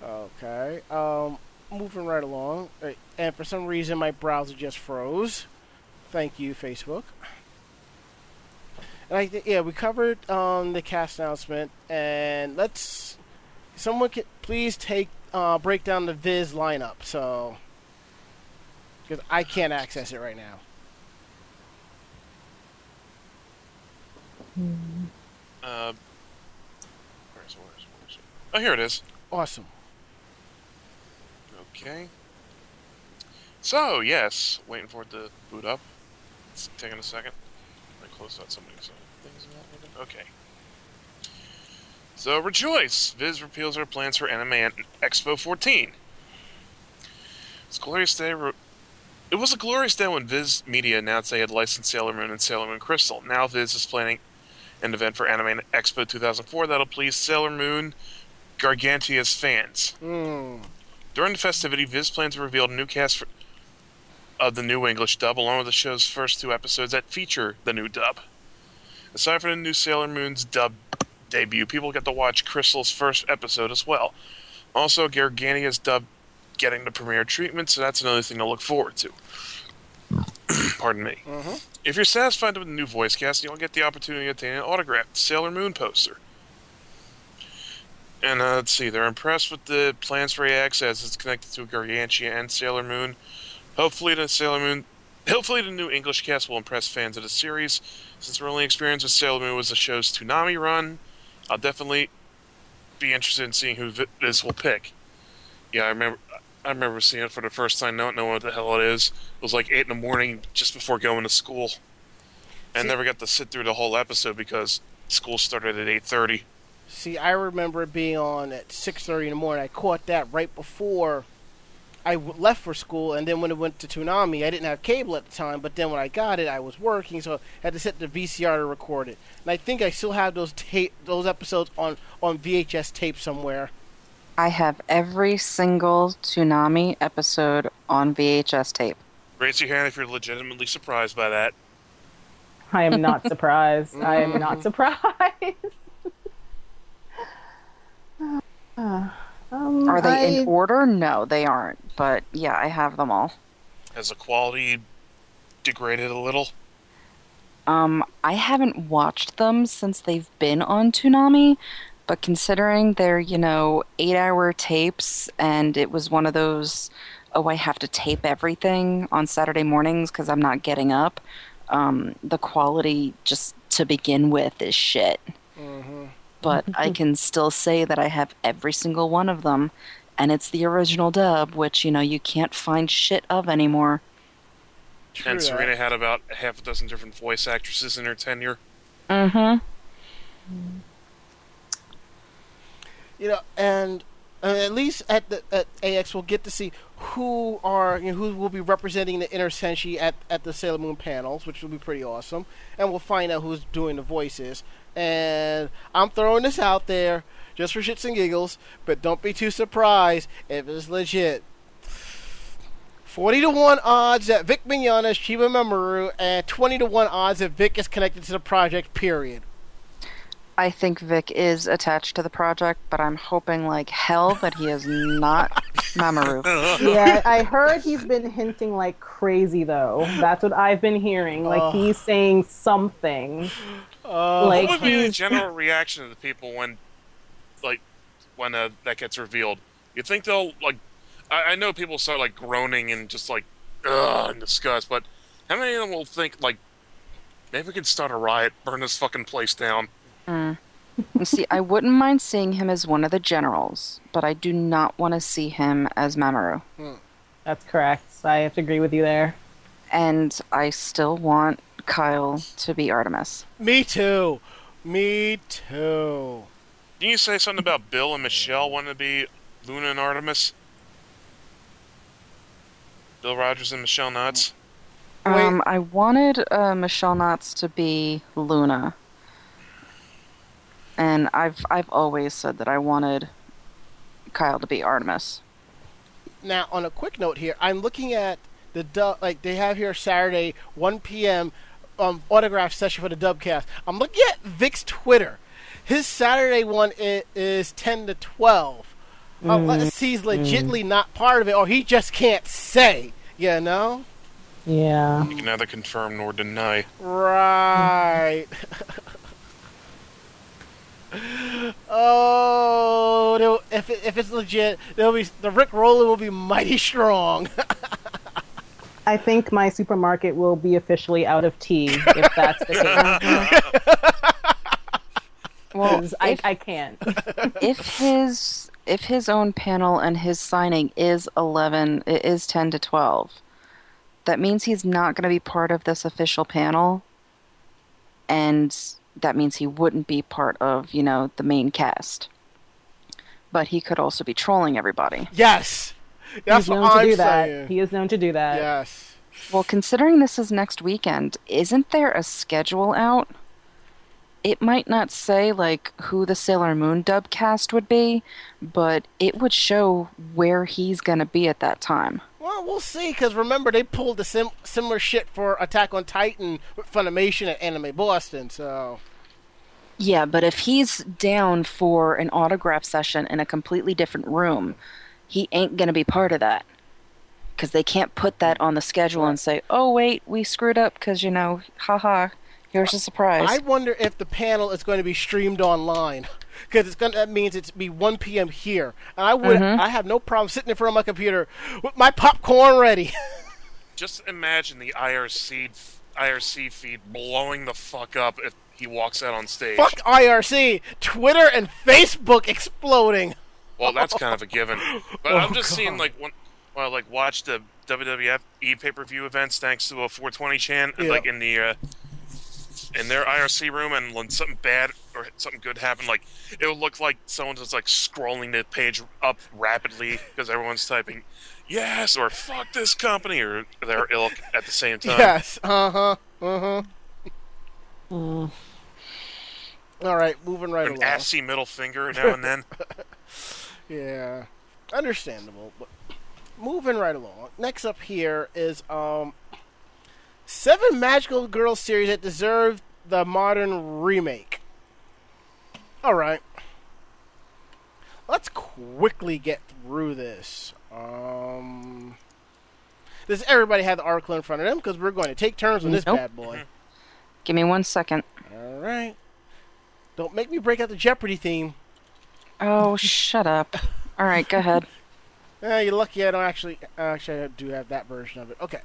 Okay. Um, moving right along, Uh, and for some reason my browser just froze. Thank you, Facebook. And I think yeah, we covered um, the cast announcement, and let's someone can please take uh, break down the Viz lineup, so because I can't access it right now. uh, Oh, here it is. Awesome. Okay. So, yes, waiting for it to boot up. It's taking a second. I close out some of these other things. in that Okay. So, rejoice! Viz reveals her plans for Anime Expo 14. It's a glorious day. Re- it was a glorious day when Viz Media announced they had licensed Sailor Moon and Sailor Moon Crystal. Now Viz is planning an event for Anime Expo 2004 that'll please Sailor Moon Gargantia's fans. Mm. During the festivity, Viz plans to reveal a new cast for, of the new English dub, along with the show's first two episodes that feature the new dub. Aside from the new Sailor Moon's dub debut, people get to watch Crystal's first episode as well. Also, Gargantia's dub getting the premiere treatment, so that's another thing to look forward to. Pardon me. Mhm. If you're satisfied with the new voice cast, you'll get the opportunity to obtain an autographed Sailor Moon poster. And uh, let's see, they're impressed with the plans for AX as it's connected to Gargantia and Sailor Moon. Hopefully, the Sailor Moon, hopefully the new English cast will impress fans of the series. Since our only experience with Sailor Moon was the show's Toonami run, I'll definitely be interested in seeing who this will pick. Yeah, I remember. I remember seeing it for the first time, not knowing what the hell it is. It was like eight in the morning, just before going to school, and See- never got to sit through the whole episode because school started at eight thirty. See, I remember it being on at 6:30 in the morning. I caught that right before I w- left for school, and then when it went to Toonami, I didn't have cable at the time. But then when I got it, I was working, so I had to set the VCR to record it. And I think I still have those tape, those episodes on on VHS tape somewhere. I have every single Toonami episode on VHS tape. Raise your hand if you're legitimately surprised by that. I am not surprised. I am not surprised. Uh, um, Are they I- in order? No, they aren't. But yeah, I have them all. Has the quality degraded a little? Um, I haven't watched them since they've been on Toonami, but considering they're, you know, eight hour tapes and it was one of those, oh, I have to tape everything on Saturday mornings because I'm not getting up, um, the quality just to begin with is shit. Mm-hmm. But I can still say that I have every single one of them, and it's the original dub, which, you know, you can't find shit of anymore. True and that. Serena had about half a dozen different voice actresses in her tenure. Mm hmm. you know, and uh, at least at the at AX, we'll get to see who are you know, who will be representing the inner senshi at at the Sailor Moon panels, which will be pretty awesome, and we'll find out who's doing the voices. And I'm throwing this out there just for shits and giggles, but don't be too surprised if it's legit. 40 to 1 odds that Vic Mignogna is Chiba Mamoru, and 20 to 1 odds that Vic is connected to the project, period. I think Vic is attached to the project, but I'm hoping like hell that he is not Mamoru. yeah, I heard he's been hinting like crazy though. That's what I've been hearing. Like Oh. he's saying something. Uh, like what would be the general reaction of the people when, like, when uh, that gets revealed? You think they'll like? I, I know people start like groaning and just like, ugh, in disgust. But how many of them will think like, maybe we can start a riot, burn this fucking place down? Mm. See, I wouldn't mind seeing him as one of the generals, but I do not want to see him as Mamoru. That's correct. I have to agree with you there. And I still want Kyle to be Artemis. Me too. Me too. Didn't you say something about Bill and Michelle wanting to be Luna and Artemis? Bill Rogers and Michelle Knotz. Wait. Um, I wanted uh, Michelle Knotz to be Luna, and I've I've always said that I wanted Kyle to be Artemis. Now, on a quick note here, I'm looking at the. Like they have here Saturday, 1 p.m. Um, autograph session for the Dubcast. I'm looking at Vic's Twitter. His Saturday one is, is 10 to 12. Uh, mm. Unless he's mm. legitimately not part of it, or he just can't say. You know? Yeah. You can neither confirm nor deny. Right. oh, if if it's legit, they'll be the Rick Roller will be mighty strong. I think my supermarket will be officially out of tea if that's the case. Well, because I, I can't. if his if his own panel and his signing is 11 it is 10 to 12 that means he's not going to be part of this official panel and that means he wouldn't be part of you know the main cast but he could also be trolling everybody Yes. That's He's what known to I'm do that. saying. He is known to do that. yes. well considering this is next weekend isn't there a schedule out it might not say like who the Sailor Moon dub cast would be, but it would show where he's gonna be at that time. Well, we'll see. Because remember, they pulled the sim- similar shit for Attack on Titan with Funimation and Anime Boston. So Yeah, but if he's down for an autograph session in a completely different room, he ain't gonna be part of that. Because they can't put that on the schedule and say, "Oh wait, we screwed up," because you know, haha, here's a surprise. I wonder if the panel is going to be streamed online. Because it's going that means it's be 1 p.m. here, and I would mm-hmm. I have no problem sitting in front of my computer with my popcorn ready. Just imagine the IRC IRC feed blowing the fuck up if he walks out on stage. Fuck IRC, Twitter and Facebook exploding. Well, that's kind of a given. But Oh, I'm just seeing like when, when I like watch the WWF e pay per view events thanks to a 420 chan, Yeah. like in the uh, in their IRC room, and when something bad or something good happened, like it would look like someone's just like scrolling the page up rapidly because everyone's typing yes or fuck this company or their ilk at the same time. Yes. Uh huh. Uh huh. All right, moving right An along. assy middle finger now and then. Yeah, understandable. But moving right along. Next up here is um seven magical girl series that deserve the modern remake. All right, let's quickly get through this. Um, does everybody have the article in front of them? Because we're going to take turns on this Nope. bad boy. Give me one second. All right. Don't make me break out the Jeopardy theme. Oh, shut up. All right, go ahead. Eh, you're lucky I don't actually. Actually, I do have that version of it. Okay.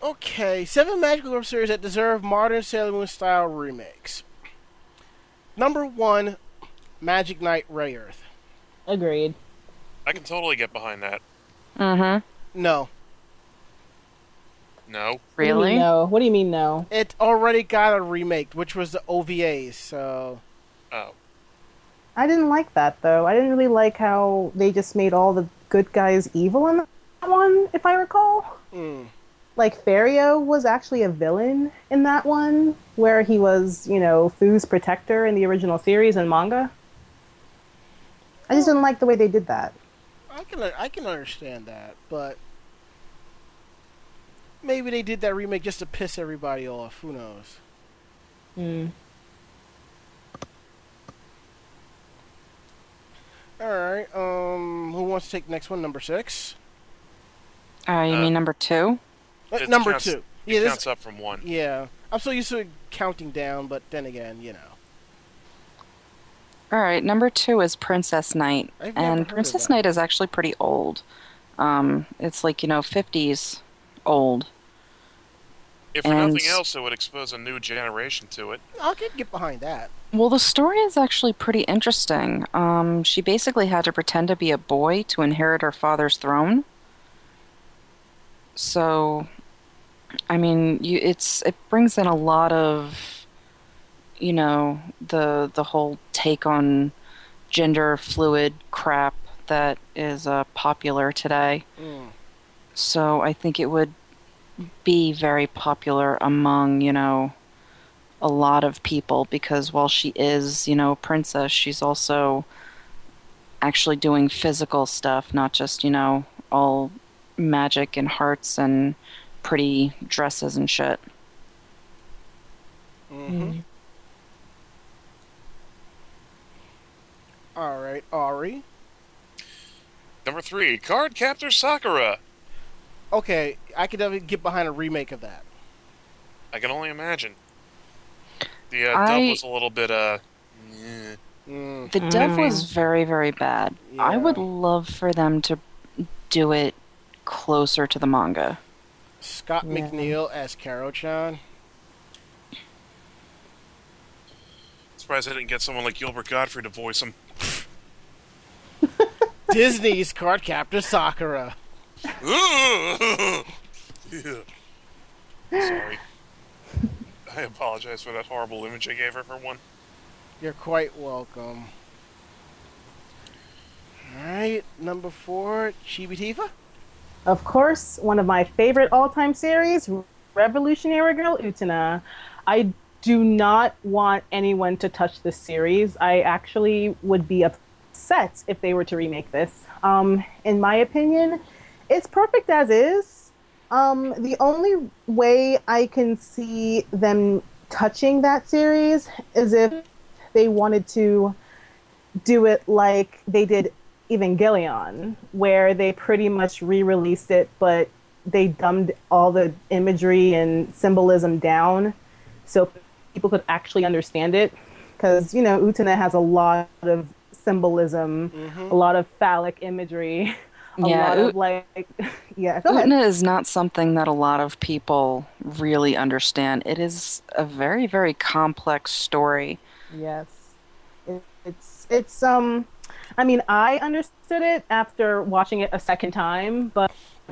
Okay, seven magical girl series that deserve modern Sailor Moon style remakes. Number one, Magic Knight Rayearth. Agreed. I can totally get behind that. Mm-hmm. No, No, What do you Really? no? What do you mean no? it already got a remake, which was the OVAs. So oh, I didn't like that though. I didn't really like how they just made all the good guys evil in that one, if I recall. mm, Like Ferio was actually a villain in that one, where he was, you know, Fu's protector in the original series and manga. I just didn't like the way they did that. I can I can understand that, but maybe they did that remake just to piss everybody off. Who knows? Mm. All right. Um, who wants to take the next one? Number six. Uh, you Uh, mean number two? Uh, It number counts- two. it Yeah, this, counts up from one. yeah. I'm so used to counting down, but then again, you know. All right, number two is Princess Knight, I've never heard and of Princess that. Knight is actually pretty old. Um, it's like you know, fifties old. If for And- nothing else, it would expose a new generation to it. I can get behind that. Well, the story is actually pretty interesting. Um, she basically had to pretend to be a boy to inherit her father's throne. So, I mean, you, it's it brings in a lot of, you know, the the whole take on gender fluid crap that is uh, popular today. Mm. So I think it would be very popular among, you know, a lot of people because while she is, you know, a princess, she's also actually doing physical stuff, not just, you know, all magic and hearts and pretty dresses and shit. hmm All right, Ari. Number three, Card Captor Sakura. Okay, I could definitely get behind a remake of that. I can only imagine. The uh, I- dub was a little bit, uh. Mm. The dub was very, very bad. I would love for them to do it closer to the manga. Scott Yeah. McNeil as Kero-chan. surprised I didn't get someone like Gilbert Gottfried to voice him. Disney's card captor Sakura. Yeah. Sorry. I apologize for that horrible image I gave her for one. You're quite welcome. Alright, number four, Chibi Tifa. Of course, one of my favorite all-time series, Revolutionary Girl Utena. I do not want anyone to touch this series. I actually would be upset if they were to remake this. Um, in my opinion, it's perfect as is. Um, the only way I can see them touching that series is if they wanted to do it like they did Evangelion, where they pretty much re released it, but they dumbed all the imagery and symbolism down so people could actually understand it. Because, you know, Utena has a lot of symbolism, a lot of phallic imagery, a Yeah, lot of like, yeah, go ahead. Utena is not something that a lot of people really understand. It is a very, very complex story. Yes, it, it's it's um, I mean, I understood it after watching it a second time, but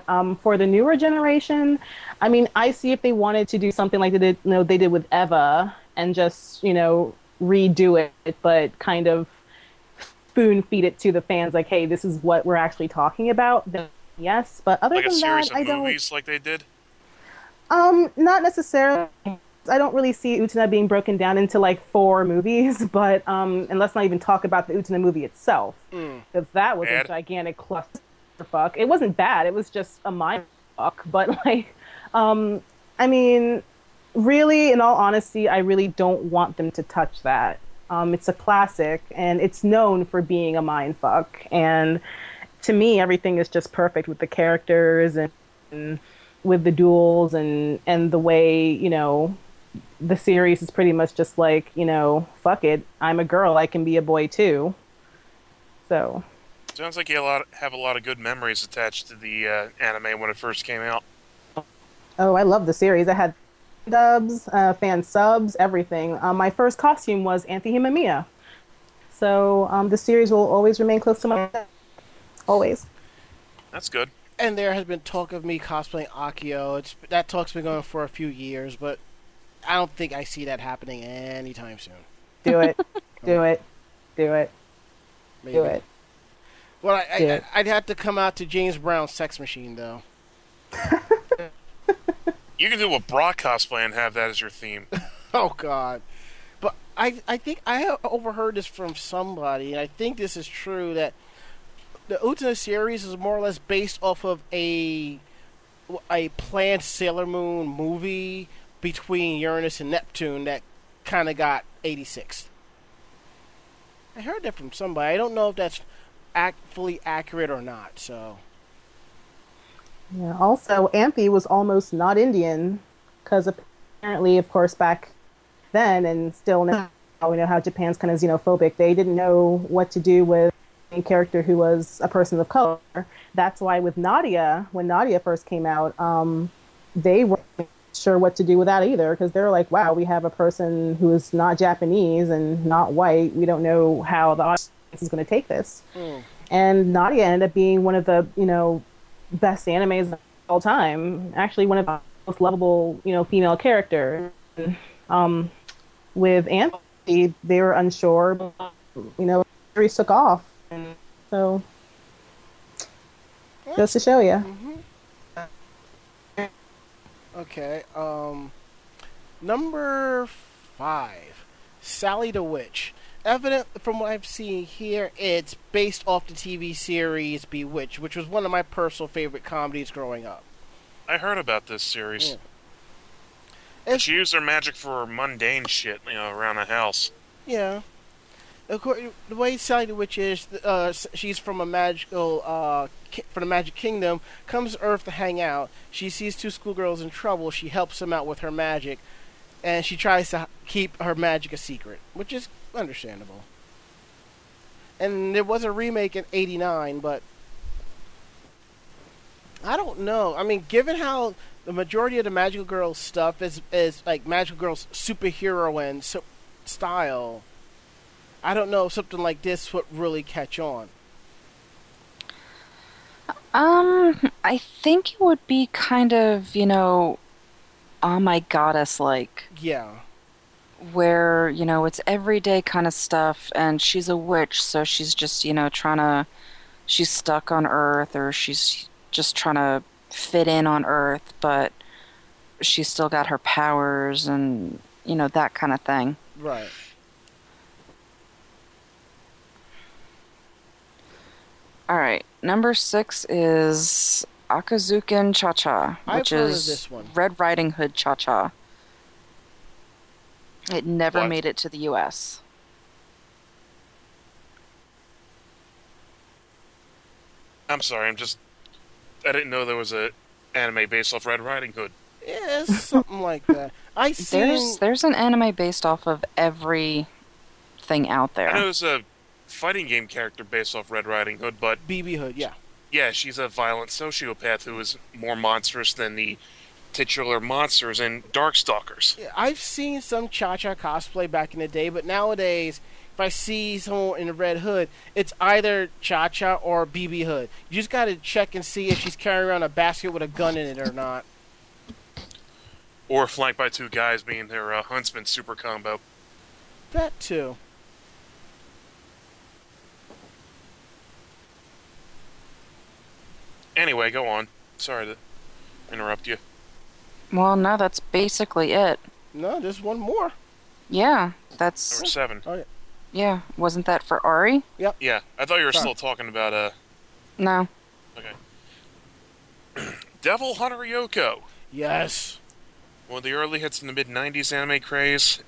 um, for the newer generation, I mean, I see if they wanted to do something like they did, you know, they did with Eva, and just you know redo it, but kind of spoon feed it to the fans, like, hey, this is what we're actually talking about. Then yes, but other Like than that, I don't. movies like they did. Um, not necessarily. I don't really see Utena being broken down into like four movies, but um, and let's not even talk about the Utena movie itself, because that was Bad. a gigantic clusterfuck. It wasn't bad; it was just a mind fuck. But like, um, I mean, really, in all honesty, I really don't want them to touch that. Um, it's a classic, and it's known for being a mind fuck. And to me, everything is just perfect with the characters and, and with the duels and and the way you know the series is pretty much just like you know fuck it i'm a girl i can be a boy too so Sounds like you have a lot, have a lot of good memories attached to the uh, anime when it first came out. oh i love the series i had dubs uh, fan subs everything um, my first costume was Anthy Himemiya so um, the series will always remain close to my always That's good. And there has been talk of me cosplaying Akio. It's that talk's been going for a few years, but I don't think I see that happening anytime soon. do it do it do it Maybe. do it Well, I, Do I, it. I'd have to come out to James Brown's Sex Machine, though. You can do a Brock cosplay and have that as your theme. Oh God! But I I think I overheard this from somebody, and I think this is true that the Utena series is more or less based off of a a planned Sailor Moon movie between Uranus and Neptune that kind of got 86. I heard that from somebody. I don't know if that's ac- fully accurate or not. So Yeah. Also, Anthy was almost not Indian because apparently, of course, back then and still now, we know how Japan's kind of xenophobic. They didn't know what to do with a character who was a person of color. That's why with Nadia, when Nadia first came out, um, they weren't sure what to do with that either because they're like, wow, we have a person who is not Japanese and not white. We don't know how the audience is going to take this. And Nadia ended up being one of the, you know, best animes of all time. Actually, one of the most lovable, you know, female characters. Um, with Anthy, they were unsure, but, you know, series took off. And so, goes to show you. Okay. Um, number five, Sally the Witch. Evident from what I've seen here, it's based off the TV series Bewitched, which was one of my personal favorite comedies growing up. I heard about this series. Yeah. She used her magic for mundane shit, you know, around the house. yeah. Of course, the way Sally the Witch is, uh, she's from a magical, uh, ki- from the Magic Kingdom, comes to Earth to hang out. She sees two schoolgirls in trouble. She helps them out with her magic, and she tries to keep her magic a secret, which is understandable. And there was a remake in '89, but I don't know. I mean, given how the majority of the Magical Girls stuff is is like Magical Girls superhero and so style, I don't know if something like this would really catch on. Um, I think it would be kind of, you know, oh my goddess like, Yeah. Where, you know, it's everyday kind of stuff, and she's a witch, so she's just, you know, trying to, she's stuck on Earth, or she's just trying to fit in on Earth, but she's still got her powers, and, you know, that kind of thing. Right. All right, number six is Akazukin Cha Cha, which is this one. Red Riding Hood Cha Cha. It never What? made it to the U.S. I'm sorry. I'm just. I didn't know there was a anime based off Red Riding Hood. Yeah, something like that. I see. There's there's an anime based off of every thing out there. I know there. there's a fighting game character based off Red Riding Hood, but BB Hood, yeah. yeah, she's a violent sociopath who is more monstrous than the titular monsters and Darkstalkers. Yeah, I've seen some Cha Cha cosplay back in the day, but nowadays, if I see someone in a red hood, it's either Cha Cha or BB Hood. You just gotta check and see if she's carrying around a basket with a gun in it or not. Or flanked by two guys being their uh, huntsman super combo. That too. Anyway, go on. Sorry to interrupt you. Well, no, that's basically it. No, there's one more. Yeah, that's Number seven. Oh, yeah. yeah. Wasn't that for Ari? Yep. Yeah, I thought you were Sorry. still talking about uh. No. Okay. Devil Hunter Yoko. Yes. One of the early hits in the mid '90s anime craze,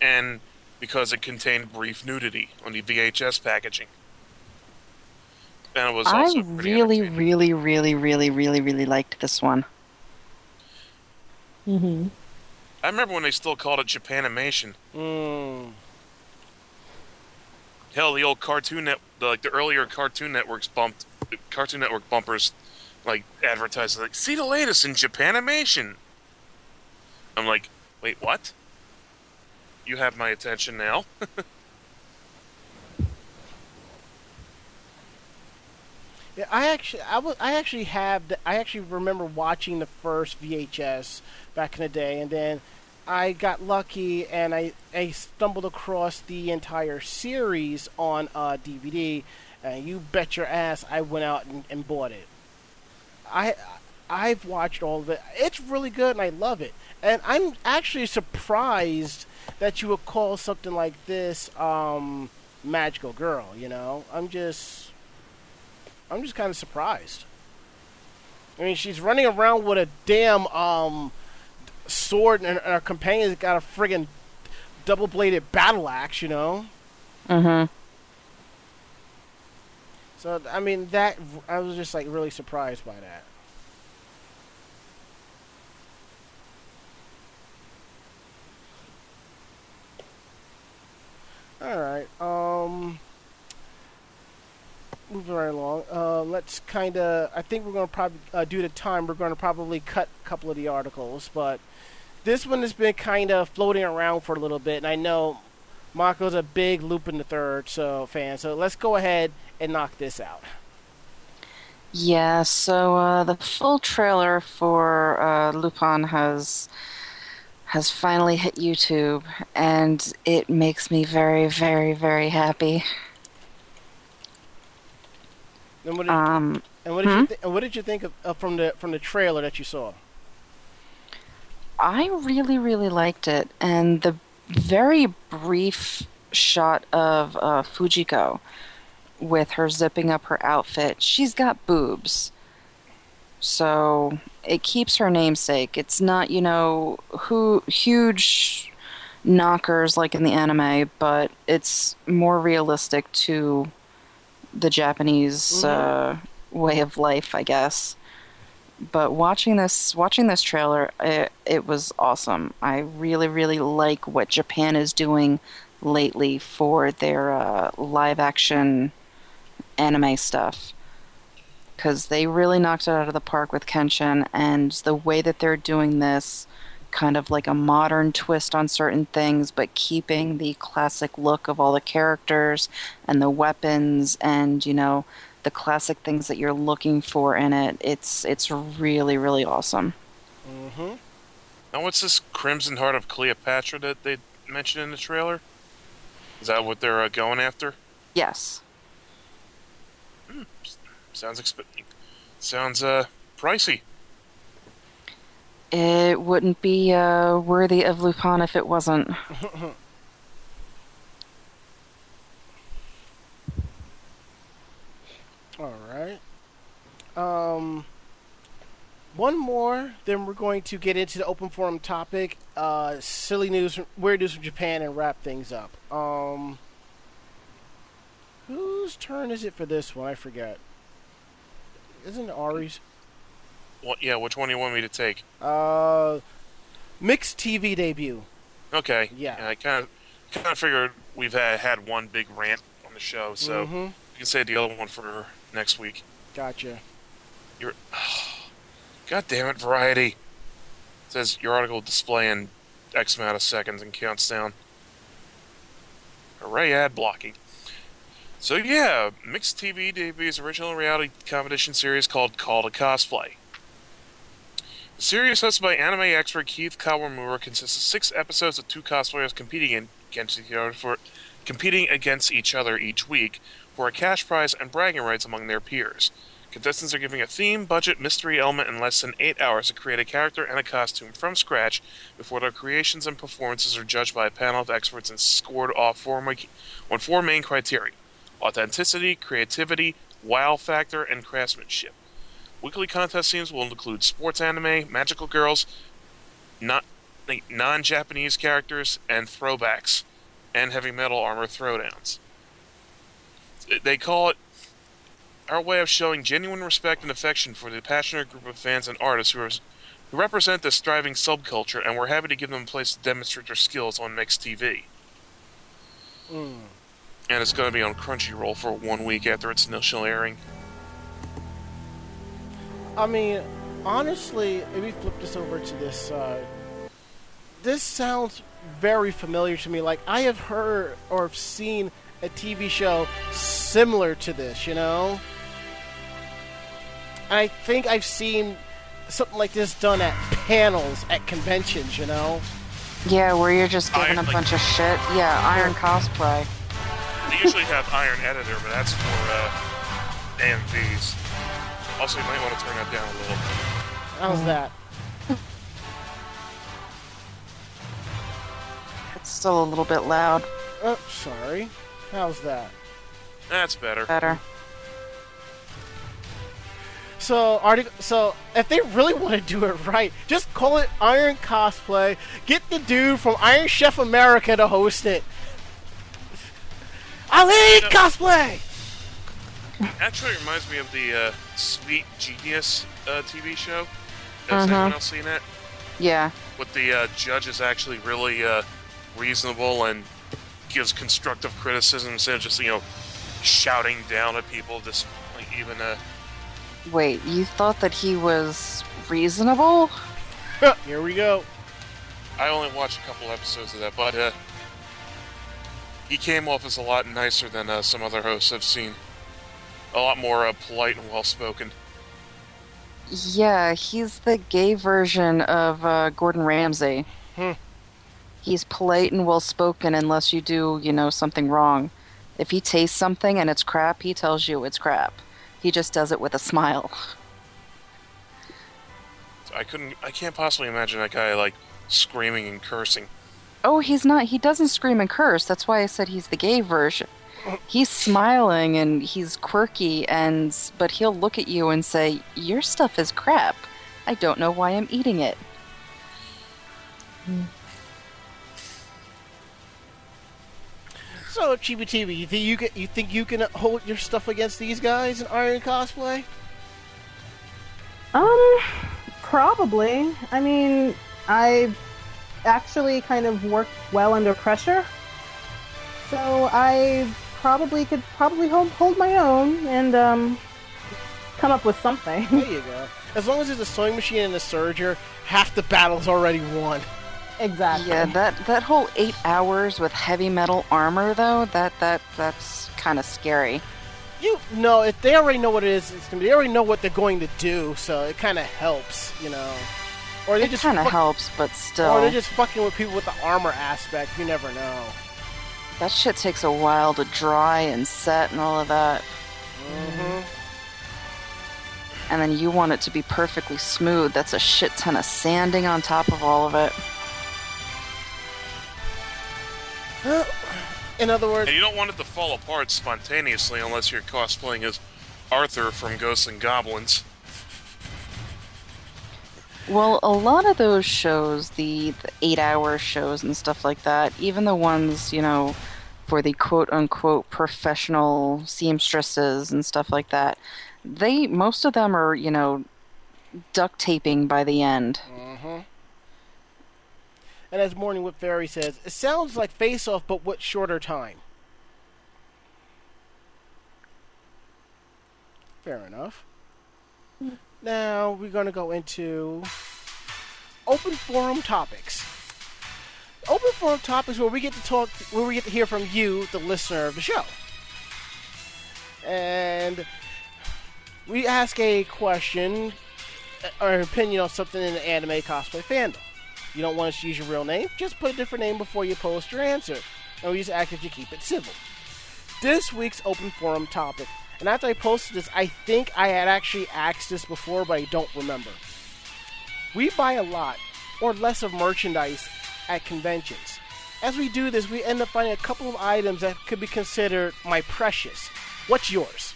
and because it contained brief nudity on the VHS packaging. And it was I also pretty really, really, really, really, really, really liked this one. Hmm I remember when they still called it Japanimation. Mm. Hell, the old Cartoon Net, the, like the earlier Cartoon Networks bumped, Cartoon Network bumpers, like advertised like, "See the latest in Japanimation." I'm like, wait, what? You have my attention now. Yeah, I actually, I was, I actually have, the, I actually remember watching the first VHS back in the day, and then I got lucky and I, I stumbled across the entire series on uh, DVD, and you bet your ass I went out and, and bought it. I, I've watched all of it. It's really good, and I love it. And I'm actually surprised that you would call something like this um, magical girl. You know, I'm just. I'm just kind of surprised. I mean, she's running around with a damn um, sword, and, her companion's got a friggin' double-bladed battle axe. You know. Mm-hmm. So I mean, that I was just like really surprised by that. All right. Um. Moving right along. Uh, let's kind of. I think we're going to probably, uh, due to time, we're going to probably cut a couple of the articles, but this one has been kind of floating around for a little bit, and I know Mako's a big Lupin the Third so fan. So let's go ahead and knock this out. Yeah, so uh, the full trailer for uh, Lupin has has finally hit YouTube, and it makes me very, very, very happy. And what did, Um, and what did you hmm? th- and what did you think of, uh, from the from the trailer that you saw? I really, really liked it, and the very brief shot of uh, Fujiko with her zipping up her outfit, she's got boobs. So it keeps her namesake. It's not, you know, who huge knockers like in the anime, but it's more realistic to the Japanese uh, way of life, I guess. But watching this watching this trailer it, it was awesome. I really really like what japan is doing lately for their uh, live action anime stuff. Because they really knocked it out of the park with kenshin and the way that they're doing this kind of like a modern twist on certain things, but keeping the classic look of all the characters and the weapons and, you know, the classic things that you're looking for in it. It's it's really really awesome. Mm-hmm. Now, what's this Crimson Heart of Cleopatra that they mentioned in the trailer? Is that what they're uh, going after? Yes. Sounds exp- sounds uh pricey. It wouldn't be uh, worthy of Lupin if it wasn't. All right. Um, one more, then we're going to get into the open forum topic, uh, silly news, weird news from Japan, and wrap things up. Um, whose turn is it for this one? I forget. Isn't it Ari's? What? Yeah. Which one do you want me to take? Uh, Myx TV debut. Okay. Yeah. I kind of kind of figured we've had had one big rant on the show, so Mhm. you can say the other one for next week. Gotcha. Your, God damn it, Variety. It says your article will display in X amount of seconds and counts down. Hooray, ad blocking. So yeah, Myx TV debuts original reality competition series called Call to Cosplay. Series hosted by anime expert Keith Kawamura consists of six episodes of two cosplayers competing against each other for competing against each other each week for a cash prize and bragging rights among their peers. Contestants are given a theme, budget, mystery element in less than eight hours to create a character and a costume from scratch before their creations and performances are judged by a panel of experts and scored off four, on four main criteria authenticity, creativity, wow factor, and craftsmanship. Weekly contest themes will include sports anime, magical girls, not non Japanese characters, and throwbacks, and heavy metal armor throwdowns. They call it our way of showing genuine respect and affection for the passionate group of fans and artists who, are, who represent this thriving subculture, and we're happy to give them a place to demonstrate their skills on Myx TV. Mm. And it's going to be on Crunchyroll for one week after its initial airing. I mean, honestly, if we flip this over to this side, this sounds very familiar to me. Like I have heard or have seen a TV show similar to this, you know? I think I've seen something like this done at panels at conventions, you know? Yeah, where you're just giving Iron, a like- bunch of shit. Yeah, Iron Cosplay. They usually have Iron Editor, but that's for uh, AMVs. Also, you might want to turn that down a little. How's hmm. that? It's still a little bit loud. Oh, sorry. How's that? That's better. Better. So. So, if they really want to do it right, just call it Iron Cosplay. Get the dude from Iron Chef America to host it. I hate cosplay. Actually, reminds me of the uh, Sweet Genius uh, TV show. Has Uh-huh. anyone else seen that? Yeah. With the uh, judge is actually really uh, reasonable and gives constructive criticism instead of just you know shouting down at people. Just like even uh, Wait, you thought that he was reasonable? Here we go. I only watched a couple episodes of that, but uh, he came off as a lot nicer than uh, some other hosts I've seen. A lot more uh, polite and well spoken. Yeah, he's the gay version of uh, Gordon Ramsay. Hmm. He's polite and well spoken unless you do, you know, something wrong. If he tastes something and it's crap, he tells you it's crap. He just does it with a smile. I couldn't. I can't possibly imagine that guy like screaming and cursing. Oh, he's not. He doesn't scream and curse. That's why I said he's the gay version. He's smiling and he's quirky, and but he'll look at you and say, "Your stuff is crap. I don't know why I'm eating it." So, Chibi Tifa, you think you can, you think you can hold your stuff against these guys in Iron Cosplay? Um, probably. I mean, I actually kind of work well under pressure, so I probably could probably hold hold my own. And um, come up with something. There you go. As long as there's a sewing machine and a serger, half the battle's already won. exactly. Yeah, that that whole eight hours with heavy metal armor though, that that that's kind of scary. You know, if they already know what it is, it's gonna be, they already know what they're going to do, so it kind of helps, you know. Or they It just kind of fuck- helps, but still, Or they're just fucking with people with the armor aspect. You never know. That shit takes a while to dry and set and all of that. Mm-hmm. And then you want it to be perfectly smooth. That's a shit ton of sanding on top of all of it. In other words, And you don't want it to fall apart spontaneously unless you're cosplaying as Arthur from Ghosts and Goblins. Well, a lot of those shows, the, the eight hour shows and stuff like that, even the ones, you know, for the quote unquote professional seamstresses and stuff like that, they, most of them are, you know, duct taping by the end. Mm-hmm. and as Morning Whip Fairy says, it sounds like Face Off, but with shorter time. Fair enough. Now we're going to go into open forum topics. Open forum topics where we get to talk, where we get to hear from you, the listener of the show, and we ask a question uh, or an opinion on something in the anime cosplay fandom. You don't want us to use your real name, just put a different name before you post your answer. And we just ask that you keep it civil. This week's open forum topic, and after I posted this, I think I had actually asked this before, but I don't remember. We buy a lot or less of merchandise at conventions. As we do this, we end up finding a couple of items that could be considered my precious. What's yours?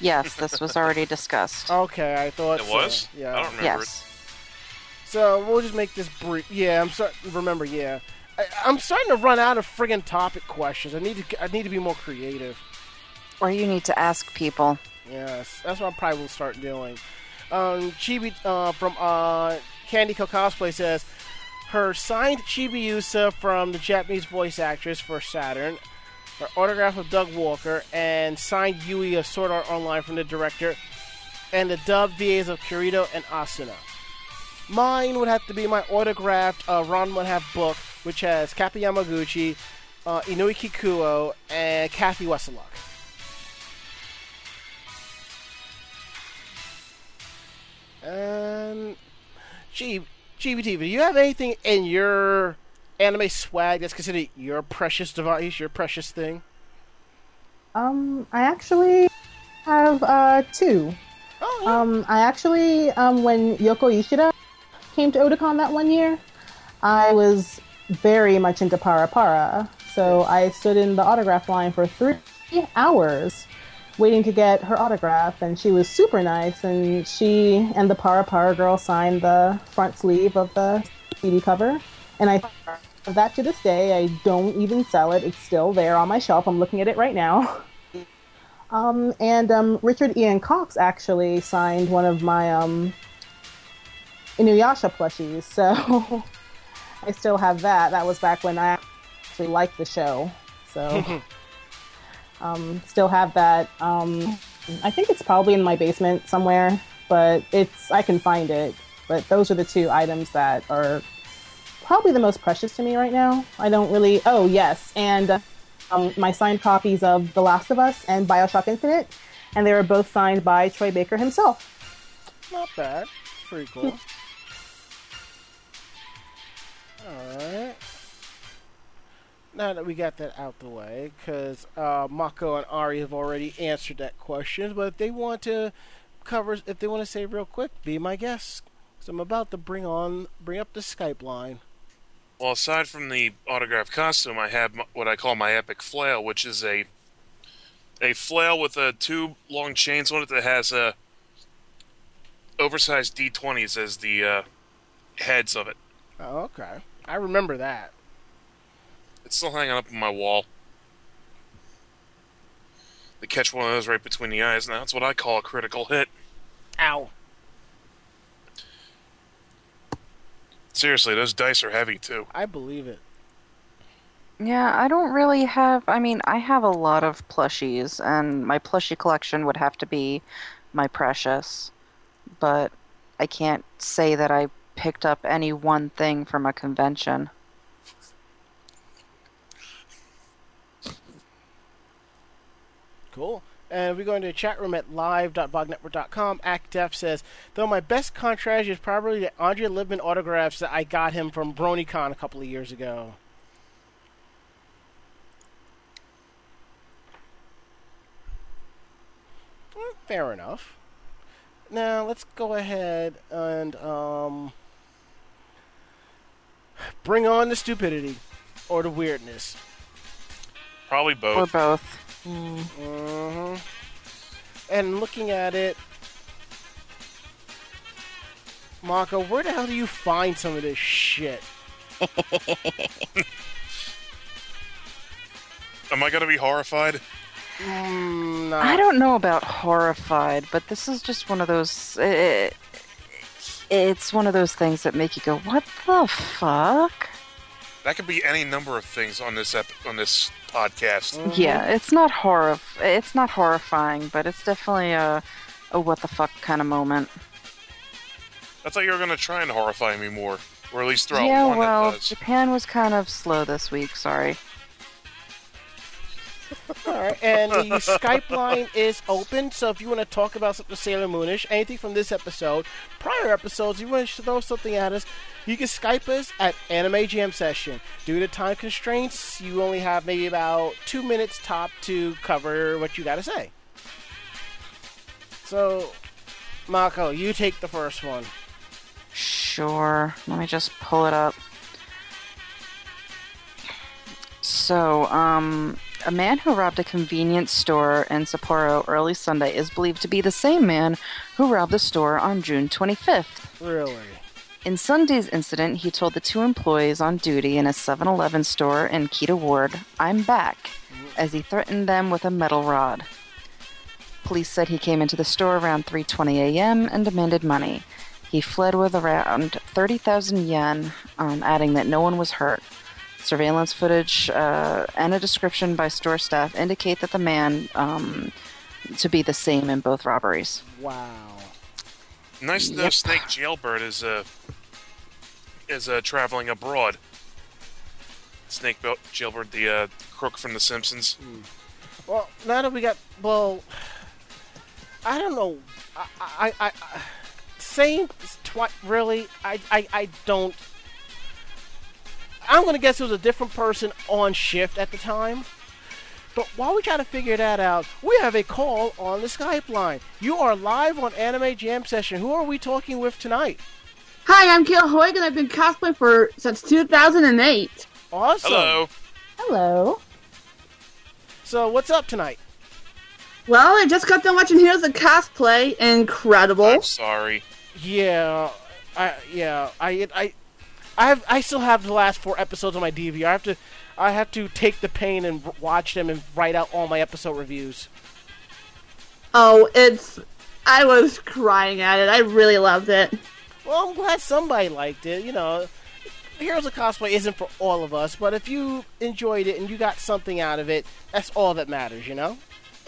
Yes, this was already discussed. Okay, I thought It so. was? Yeah. I don't remember yes. So we'll just make this brief. Yeah, I'm starting. Remember, yeah, I, I'm starting to run out of friggin' topic questions. I need to. I need to be more creative. Or you need to ask people. Yes, that's what I probably will start doing. Um, Chibi uh, from uh, Candy Co Cosplay says her signed Chibiusa from the Japanese voice actress for Saturn, her autograph of Doug Walker, and signed Yui of Sword Art Online from the director, and the dub VAs of Kirito and Asuna. Mine would have to be my autographed uh, Ranma One Half book, which has Kappei Yamaguchi, uh, Inui Kikuo, and Kathy Weseluck. Um, G- GBT, do you have anything in your anime swag that's considered your precious device, your precious thing? Um, I actually have uh two. Oh, yeah. Um, I actually um when Yoko Ishida came to Otakon that one year, I was very much into Para Para, so I stood in the autograph line for three hours waiting to get her autograph, and she was super nice. And she and the Para Para girl signed the front sleeve of the CD cover, and I have that to this day. I don't even sell it; it's still there on my shelf. I'm looking at it right now. Um, and um, Richard Ian Cox actually signed one of my um, Inuyasha plushies, so I still have that. That was back when I actually liked the show, so um, still have that. Um, I think it's probably in my basement somewhere, but it's I can find it. But those are the two items that are probably the most precious to me right now. I don't really. Oh yes, and. Um, my signed copies of The Last of Us and Bioshock Infinite, and they were both signed by Troy Baker himself. Not bad. Pretty cool. Alright. Now that we got that out the way, because uh, Mako and Ari have already answered that question, but if they want to cover, if they want to say real quick, be my guest. Because I'm about to bring on, bring up the Skype line. Well, aside from the autograph costume, I have what I call my epic flail, which is a a flail with uh, two long chains on it that has a oversized D20s as the uh, heads of it. Oh, okay. I remember that. It's still hanging up on my wall. They catch one of those right between the eyes, and that's what I call a critical hit. Ow. Seriously, those dice are heavy too. I believe it. Yeah, I don't really have. I mean, I have a lot of plushies, and my plushie collection would have to be my precious. But I can't say that I picked up any one thing from a convention. Cool. And we go into the chat room at live.vognetwork.com. ActDef says, though my best contrast is probably the Andrea Libman autographs that I got him from BronyCon a couple of years ago. Fair enough. Now let's go ahead and um, bring on the stupidity or the weirdness. Probably both. Or both. Both. hmm And looking at it, Mako, where the hell do you find some of this shit? Am I gonna be horrified? Mm, nah. I don't know about horrified, but this is just one of those. eh, it's one of those things that make you go, "What the fuck?" That could be any number of things on this ep- on this podcast. Mm-hmm. Yeah, it's not horror. It's not horrifying, but it's definitely a, a what the fuck kind of moment. I thought you were gonna try and horrify me more, or at least throw out yeah, one well, that does. Japan was kind of slow this week. Sorry. All right, and the Skype line is open. So if you want to talk about something Sailor Moonish, anything from this episode, prior episodes, you want to throw something at us, you can Skype us at Anime Jam Session. Due to time constraints, you only have maybe about two minutes top to cover what you got to say. So, Mako, you take the first one. Sure. Let me just pull it up. So, um, a man who robbed a convenience store in Sapporo early Sunday is believed to be the same man who robbed the store on June 25th. Really? In Sunday's incident, he told the two employees on duty in a 7 Eleven store in Kita Ward, I'm back, as he threatened them with a metal rod. Police said he came into the store around 3:20 a.m. and demanded money. He fled with around 30,000 yen, um, adding that no one was hurt. Surveillance footage uh, and a description by store staff indicate that the man um, to be the same in both robberies. Wow. Nice to know Snake Jailbird is uh, is uh, traveling abroad. Snake Bel- Jailbird, the uh, crook from The Simpsons. Well, now that we got, well, I don't know. I, I, I, I saying twi- really, I, I, I don't. I'm gonna guess it was a different person on shift at the time. But while we try to figure that out, we have a call on the Skype line. You are live on Anime Jam Session. Who are we talking with tonight? Hi, I'm Kale Hoig, and I've been cosplaying for since 2008. Awesome. Hello. Hello. So what's up tonight? Well, I just got done watching Heroes of Cosplay. Incredible. I'm sorry. Yeah, I yeah I I I have I still have the last four episodes on my DVR. I have to I have to take the pain and watch them and write out all my episode reviews. Oh, it's. I was crying at it. I really loved it. Well, I'm glad somebody liked it. You know, Heroes of Cosplay isn't for all of us, but if you enjoyed it and you got something out of it, that's all that matters. You know.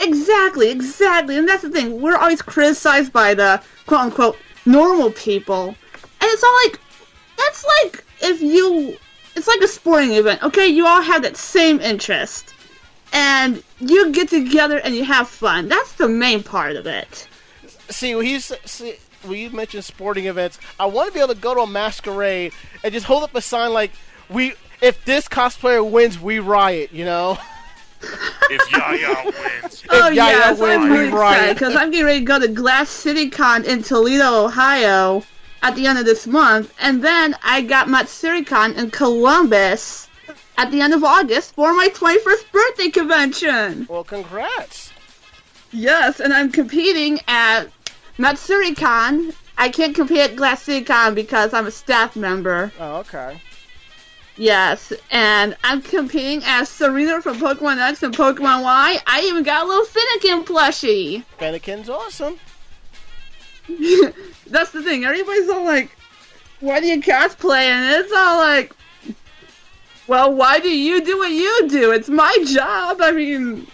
Exactly, exactly. And that's the thing. We're always criticized by the quote unquote normal people. And it's all like. That's like if you. It's like a sporting event, okay? You all have that same interest. And you get together and you have fun. That's the main part of it. See, when he's see, when you mentioned sporting events, I want to be able to go to a masquerade and just hold up a sign like we. If this cosplayer wins, we riot. You know. If Yaya wins, Oh If Yaya yes, wins, I'm we really riot. excited because I'm getting ready to go to Glass City Con in Toledo, Ohio, at the end of this month, and then I got MatsuriCon in Columbus at the end of August for my 21st birthday convention. Well, congrats. Yes, and I'm competing at MatsuriCon. I can't compete at Glass City Con because I'm a staff member. Oh, okay. Yes, and I'm competing as Serena from Pokemon X and Pokemon Y. I even got a little Fennekin plushie. Fennekin's awesome. That's the thing. Everybody's all like, "Why do you cosplay?" And it's all like, well, why do you do what you do? It's my job. I mean,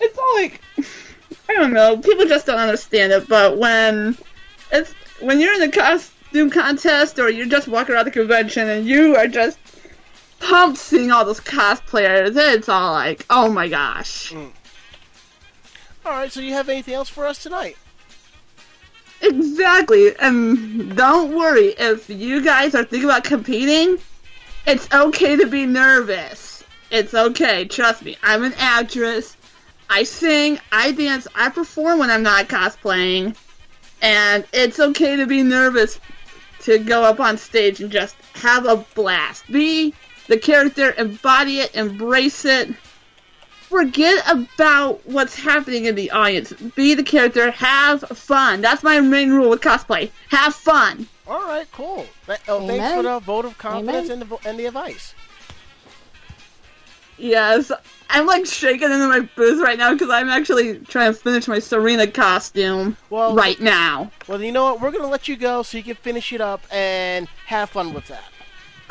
it's all like I don't know. People just don't understand it. But when it's when you're in the costume contest or you're just walking around the convention and you are just pumped seeing all those cosplayers, it's all like, oh my gosh. Mm. All right, so you have anything else for us tonight? Exactly. And don't worry, if you guys are thinking about competing, it's okay to be nervous. It's okay. Trust me. I'm an actress. I sing, I dance, I perform when I'm not cosplaying. And it's okay to be nervous to go up on stage and just have a blast. Be the character, embody it, embrace it. Forget about what's happening in the audience. Be the character, have fun. That's my main rule with cosplay. Have fun. All right, cool. Th- uh, oh, thanks for the vote of confidence and the, and the advice. Yes, I'm like shaking in my boots right now because I'm actually trying to finish my Serena costume Well, right now. Well, you know what? We're gonna let you go so you can finish it up and have fun with that.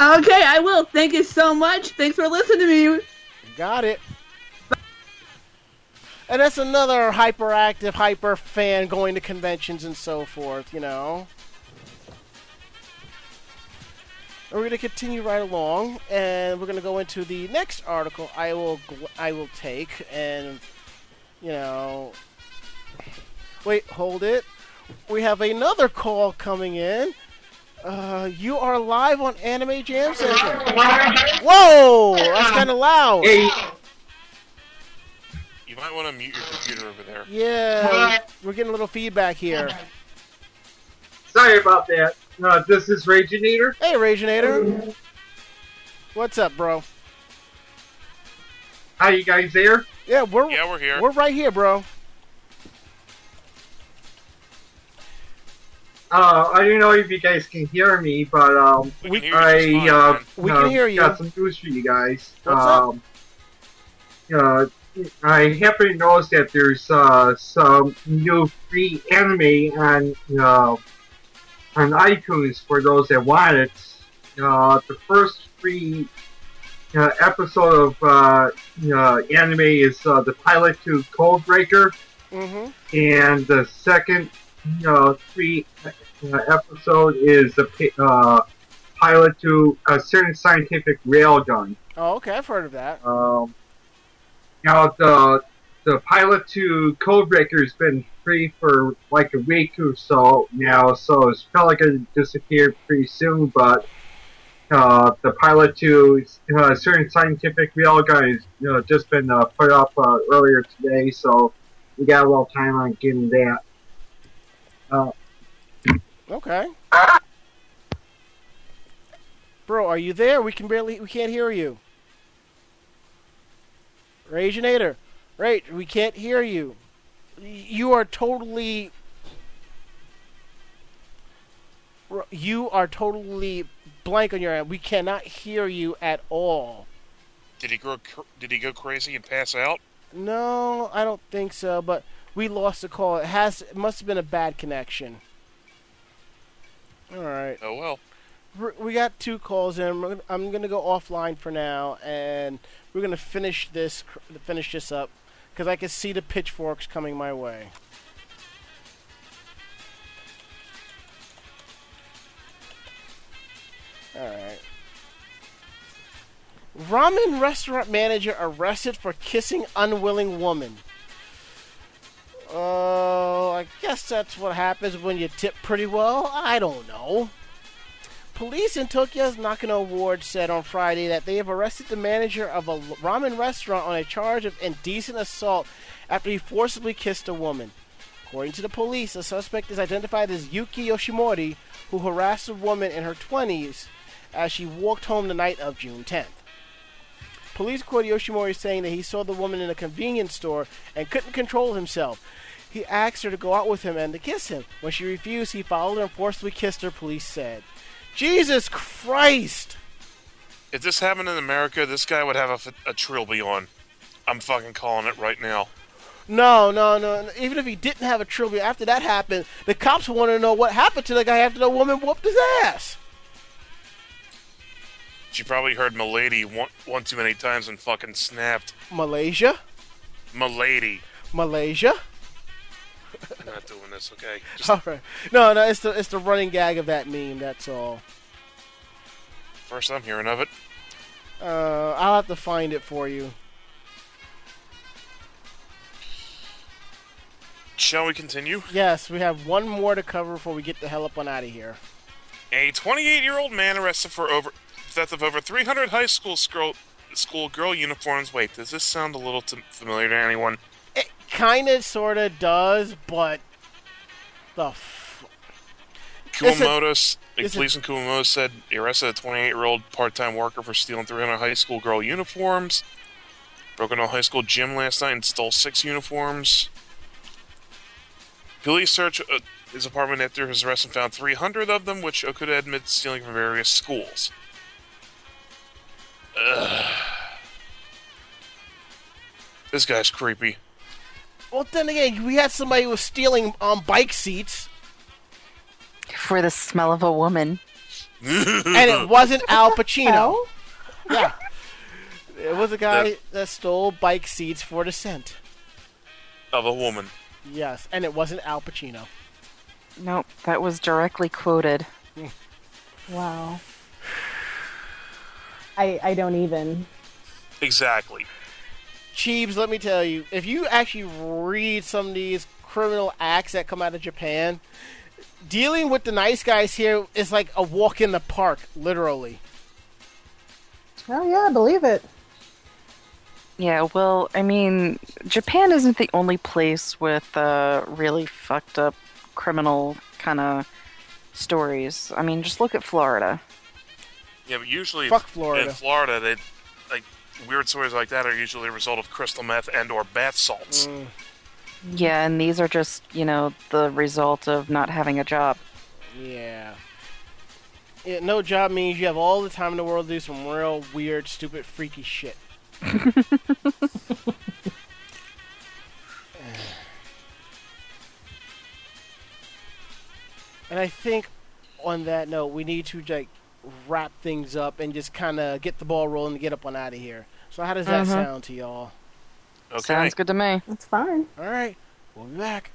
Okay, I will. Thank you so much. Thanks for listening to me. Got it. And that's another hyperactive, hyper fan going to conventions and so forth, you know. We're going to continue right along, and we're going to go into the next article I will I will take, and you know, wait, hold it. We have another call coming in. Uh, you are live on Anime Jam Session. Whoa, that's kind of loud. Hey, You might want to mute your computer over there. Yeah, we're getting a little feedback here. sorry about that. Uh, this is Raginator. Hey, Raginator. What's up, bro? How you guys there? Yeah, we're Yeah, we're here. we're right here, bro. Uh, I don't know if you guys can hear me, but um, We we- can hear I uh. We uh, can hear you. Got some news for you guys. What's up? um, Uh, I happen to notice that there's uh, some new free anime on uh, on iTunes for those that want it. Uh, the first free uh, episode of uh, uh, anime is uh, the pilot to Codebreaker. Mm-hmm. and the second uh, free uh, episode is the pi- uh, pilot to a certain scientific railgun. Oh, okay, I've heard of that. Um, now the the pilot to Codebreaker has been free for like a week or so now, so it's probably going to disappear pretty soon. But uh, the pilot to uh, certain scientific railgun has you know, just been uh, put up uh, earlier today, so we got a little time on getting that. Okay. Bro, are you there? We can barely we can't hear you. Raginator. Right, we can't hear you. You are totally you are totally blank on your end. We cannot hear you at all. Did he go? Did he go crazy and pass out? No, I don't think so, but we lost the call. It has it must have been a bad connection. All right. Oh well. We're- got two calls in. I'm gonna go offline for now, and we're gonna finish this finish this up because I can see the pitchforks coming my way. All right. Ramen restaurant manager arrested for kissing unwilling woman. Oh, I guess that's what happens when you tip pretty well. I don't know. Police in Tokyo's Nakano Ward said on Friday that they have arrested the manager of a ramen restaurant on a charge of indecent assault after he forcibly kissed a woman. According to the police, the suspect is identified as Yuki Yoshimori, who harassed a woman in her 20s as she walked home the night of June 10th. Police quote Yoshimori saying that he saw the woman in a convenience store and couldn't control himself. He asked her to go out with him and to kiss him. When she refused, he followed her and forcibly kissed her, police said. Jesus Christ! If this happened in America, this guy would have a trilby on. I'm fucking calling it right now. No, no, no. no. Even if he didn't have a trilby, after that happened, the cops want to know what happened to the guy after the woman whooped his ass. She probably heard "milady" one, one too many times and fucking snapped. Malaysia, "Milady." Malaysia. I'm not doing this, okay? Just All right. No, no, it's the it's the running gag of that meme. That's all. first I'm hearing of it. Uh, I'll have to find it for you. Shall we continue? Yes, we have one more to cover before we get the hell up on out of here. A 28-year-old man arrested for over theft of over 300 high school school school girl uniforms. Wait, does this sound a little t- familiar to anyone? Kind of, sort of does, but the f- Kumamoto, police in Kumamoto said he arrested a 28-year-old part-time worker for stealing 300 high school girl uniforms. Broke into a high school gym last night and stole six uniforms. Police searched uh, his apartment after his arrest and found 300 of them, which Okuda admits stealing from various schools. Ugh. This guy's creepy. Well. Then again, we had somebody who was stealing um, bike seats, For the smell of a woman. and it wasn't Al Pacino. Yeah, it was a guy that stole bike seats for the scent. of a woman. Yes, and it wasn't Al Pacino. Nope, that was directly quoted. Wow. I I don't even. Exactly. Cheebs, let me tell you, if you actually read some of these criminal acts that come out of Japan, dealing with the nice guys here is like a walk in the park, literally. Oh yeah, I believe it. Yeah, well, I mean, Japan isn't the only place with uh, really fucked up criminal kind of stories. I mean, just look at Florida. Yeah, but usually Fuck Florida. in Florida, they like weird stories like that are usually a result of crystal meth and or bath salts. Mm, Yeah, and these are just, you know, the result of not having a job. yeah. yeah. No job means you have all the time in the world to do some real weird, stupid, freaky shit. and I think on that note, we need to like wrap things up and just kind of get the ball rolling to get up on out of here. So how does that Mhm. sound to y'all? Okay. Sounds good to me. That's fine. All right, we'll be back.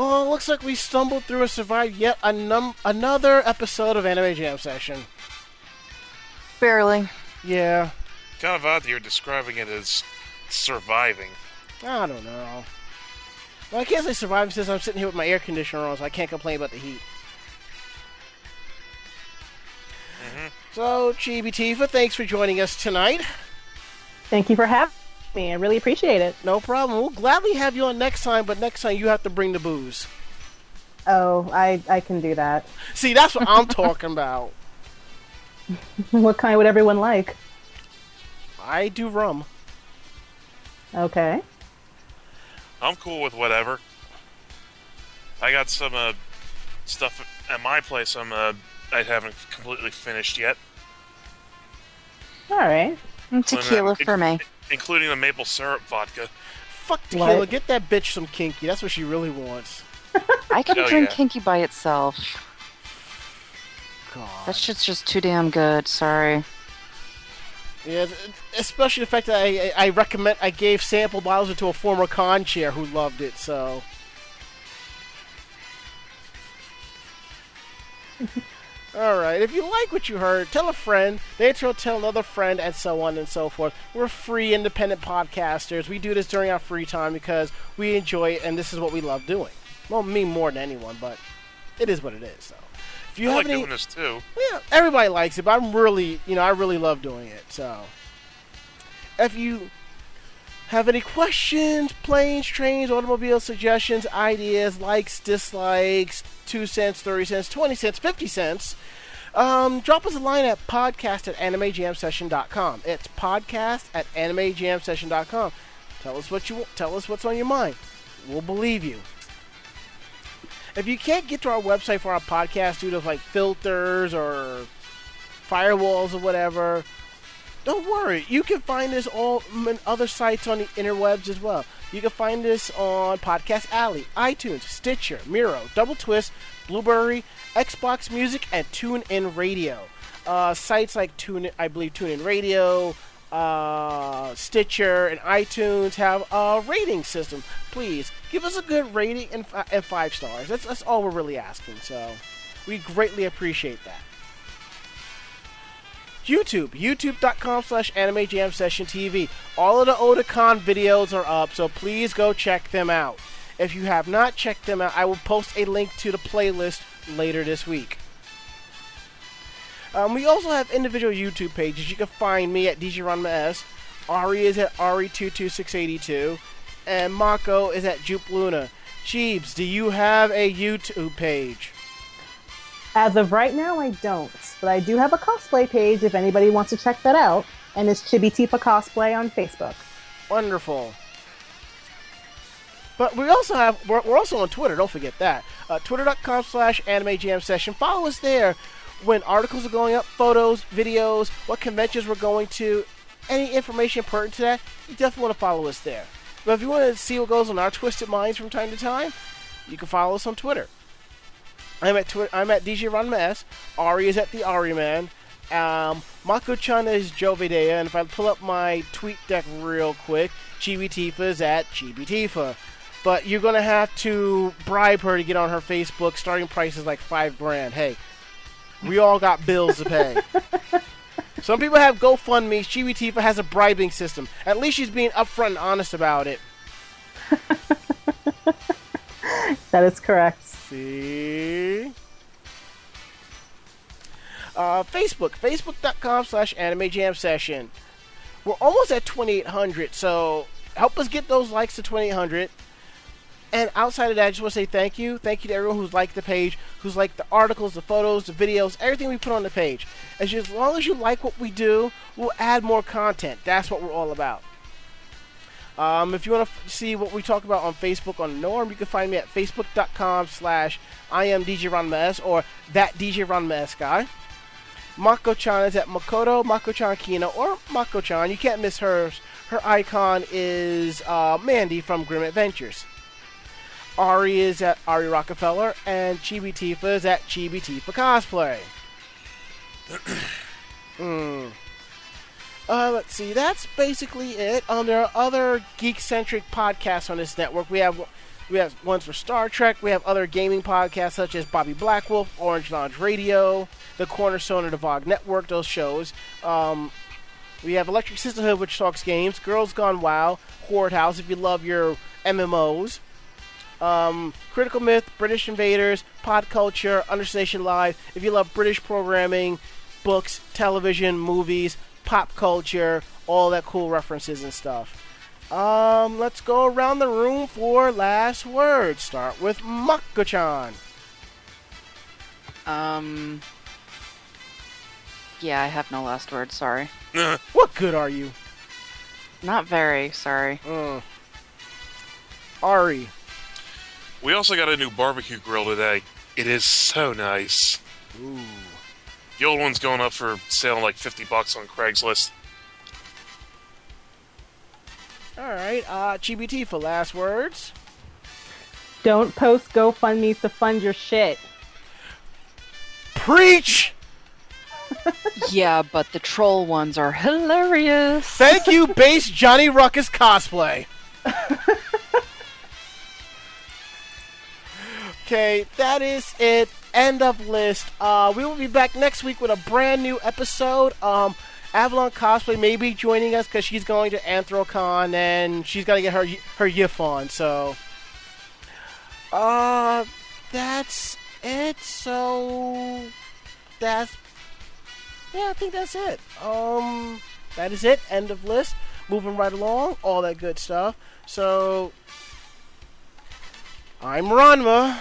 Well, it looks like we stumbled through and survived yet a num- another episode of Anime Jam Session. Barely. Yeah, Kind of odd that you're describing it as surviving. I don't know. Well, I can't say surviving since I'm sitting here with my air conditioner on, so I can't complain about the heat. Mm-hmm. So, Chibi Tifa, thanks for joining us tonight. Thank you for having me. I really appreciate it. No problem. We'll gladly have you on next time, but next time you have to bring the booze. Oh, I I can do that. See, that's what I'm talking about. what kind would everyone like? I do rum. Okay. I'm cool with whatever. I got some uh, stuff at my place. I'm uh, I haven't completely finished yet, All right. And tequila for me. Including the maple syrup vodka. Fuck tequila. What? Get that bitch some kinky. That's what she really wants. I can Hell drink yeah. kinky by itself. God. That shit's just too damn good. Sorry. Yeah, especially the fact that I, I I recommend I gave sample bottles to a former con chair who loved it. So. All right. If you like what you heard, tell a friend. Later, will tell another friend, and so on and so forth. We're free, independent podcasters. We do this during our free time because we enjoy it, and this is what we love doing. Well, me more than anyone, but it is what it is. So, if you I have like any, doing this too. yeah, everybody likes it, but I'm really, you know, I really love doing it. So, if you have any questions, planes, trains, automobile suggestions, ideas, likes, dislikes, two cents, thirty cents, twenty cents, fifty cents, um, drop us a line at podcast at animejamsession.com. It's podcast at animejamsession.com. Tell us what you want, tell us what's on your mind. We'll believe you. If you can't get to our website for our podcast due to like filters or firewalls or whatever, don't worry. You can find us all on other sites on the interwebs as well. You can find us on Podcast Alley, iTunes, Stitcher, Miro, Double Twist, Blubrry, Xbox Music, and TuneIn Radio. Uh, sites like Tune, I believe TuneIn Radio, uh, Stitcher, and iTunes have a rating system. Please give us a good rating and, fi- and five stars. That's that's all we're really asking. So we greatly appreciate that. YouTube, youtube.com slash anime jam session TV. All of the Otakon videos are up, so please go check them out. If you have not checked them out, I will post a link to the playlist later this week. Um, we also have individual YouTube pages. You can find me at DJ Ranma S. Ari is at Ari22682. And Mako is at Jupe Luna. Jeebs, do you have a YouTube page? As of right now, I don't, but I do have a cosplay page if anybody wants to check that out, and it's Chibi Tifa Cosplay on Facebook. Wonderful. But we also have we're, we're also on Twitter. Don't forget that. Uh, Twitter.com slash Anime Jam Session. Follow us there when articles are going up, photos, videos, what conventions we're going to, any information pertinent to that. You definitely want to follow us there. But if you want to see what goes on our twisted minds from time to time, you can follow us on Twitter. I'm at Twitter. I'm at DJ Ranma S. Ari is at the Ari Man. Um, Mako-chan is Joe Videa, and if I pull up my tweet deck real quick, Chibi Tifa is at Chibi Tifa. But you're gonna have to bribe her to get on her Facebook. Starting price is like five grand. Hey, we all got bills to pay. Some people have GoFundMe. Chibi Tifa has a bribing system. At least she's being upfront and honest about it. That is correct. See? Uh, Facebook, facebook.com slash anime jam session. We're almost at 2,800, so help us get those likes to 2,800. And outside of that, I just want to say thank you. Thank you to everyone who's liked the page, who's liked the articles, the photos, the videos, everything we put on the page. As, long as you like what we do, we'll add more content. That's what we're all about. Um, if you want to f- see what we talk about on Facebook on Norm, you can find me at facebook.com slash I am DJ Ranma or that DJ Ranma guy. Mako-chan is at Makoto, Mako-chan Kina, or Mako-chan. You can't miss hers. Her icon is uh, Mandy from Grim Adventures. Ari is at Ari Rockefeller, and Chibi Tifa is at Chibi Tifa Cosplay. Hmm. Uh, let's see. That's basically it. Um, there are other geek-centric podcasts on this network. We have we have ones for Star Trek. We have other gaming podcasts such as Bobby Blackwolf, Orange Lounge Radio, the Cornerstone of the VOG Network. Those shows. Um, we have Electric Sisterhood, which talks games. Girls Gone Wild, Horde House. If you love your MMOs. Um, Critical Myth, British Invaders, Pod Culture, Understation Live. If you love British programming, books, television, movies, pop culture, all that cool references and stuff. Um, let's go around the room for last words. Start with Mako-chan. Um. Yeah, I have no last word. Sorry. What good are you? Not very. Sorry. Mm. Ari. We also got a new barbecue grill today. It is so nice. Ooh. The old one's going up for sale like 50 bucks on Craigslist. All right. Uh, GBT for last words. Don't post GoFundMe's to fund your shit. Preach. yeah, but the troll ones are hilarious. Thank you, base Johnny Ruckus cosplay. okay, that is it. End of list. Uh, we will be back next week with a brand new episode. Um, Avalon cosplay may be joining us because she's going to Anthrocon and she's got to get her her yiff on. So, uh, that's it. So that's yeah, I think that's it. Um, that is it. End of list. Moving right along, all that good stuff. So, I'm Ranma.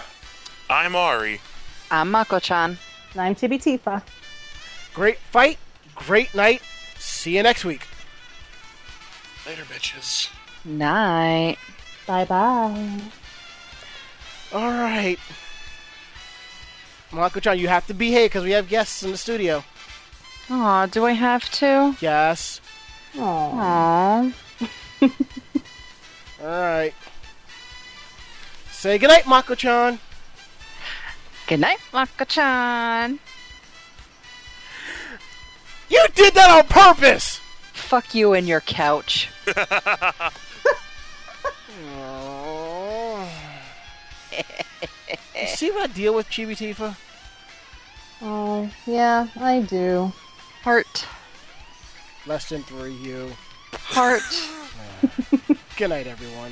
I'm Ari. I'm Mako-chan. And I'm Chibi Tifa. Great fight, great night. See you next week. Later, bitches. Night. Bye bye. All right. Mako-chan, you have to behave because we have guests in the studio. Aw, do I have to? Yes. Aww. Aw. All right. Say goodnight, Mako-chan. Good night, Mako-chan. You did that on purpose. Fuck you and your couch. You See what I deal with, Chibi Tifa? Oh, yeah, I do. Heart. Less than three, you. Heart. Good night, everyone.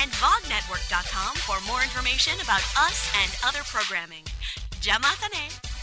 and vognetwork.com for more information about us and other programming. Jamatane!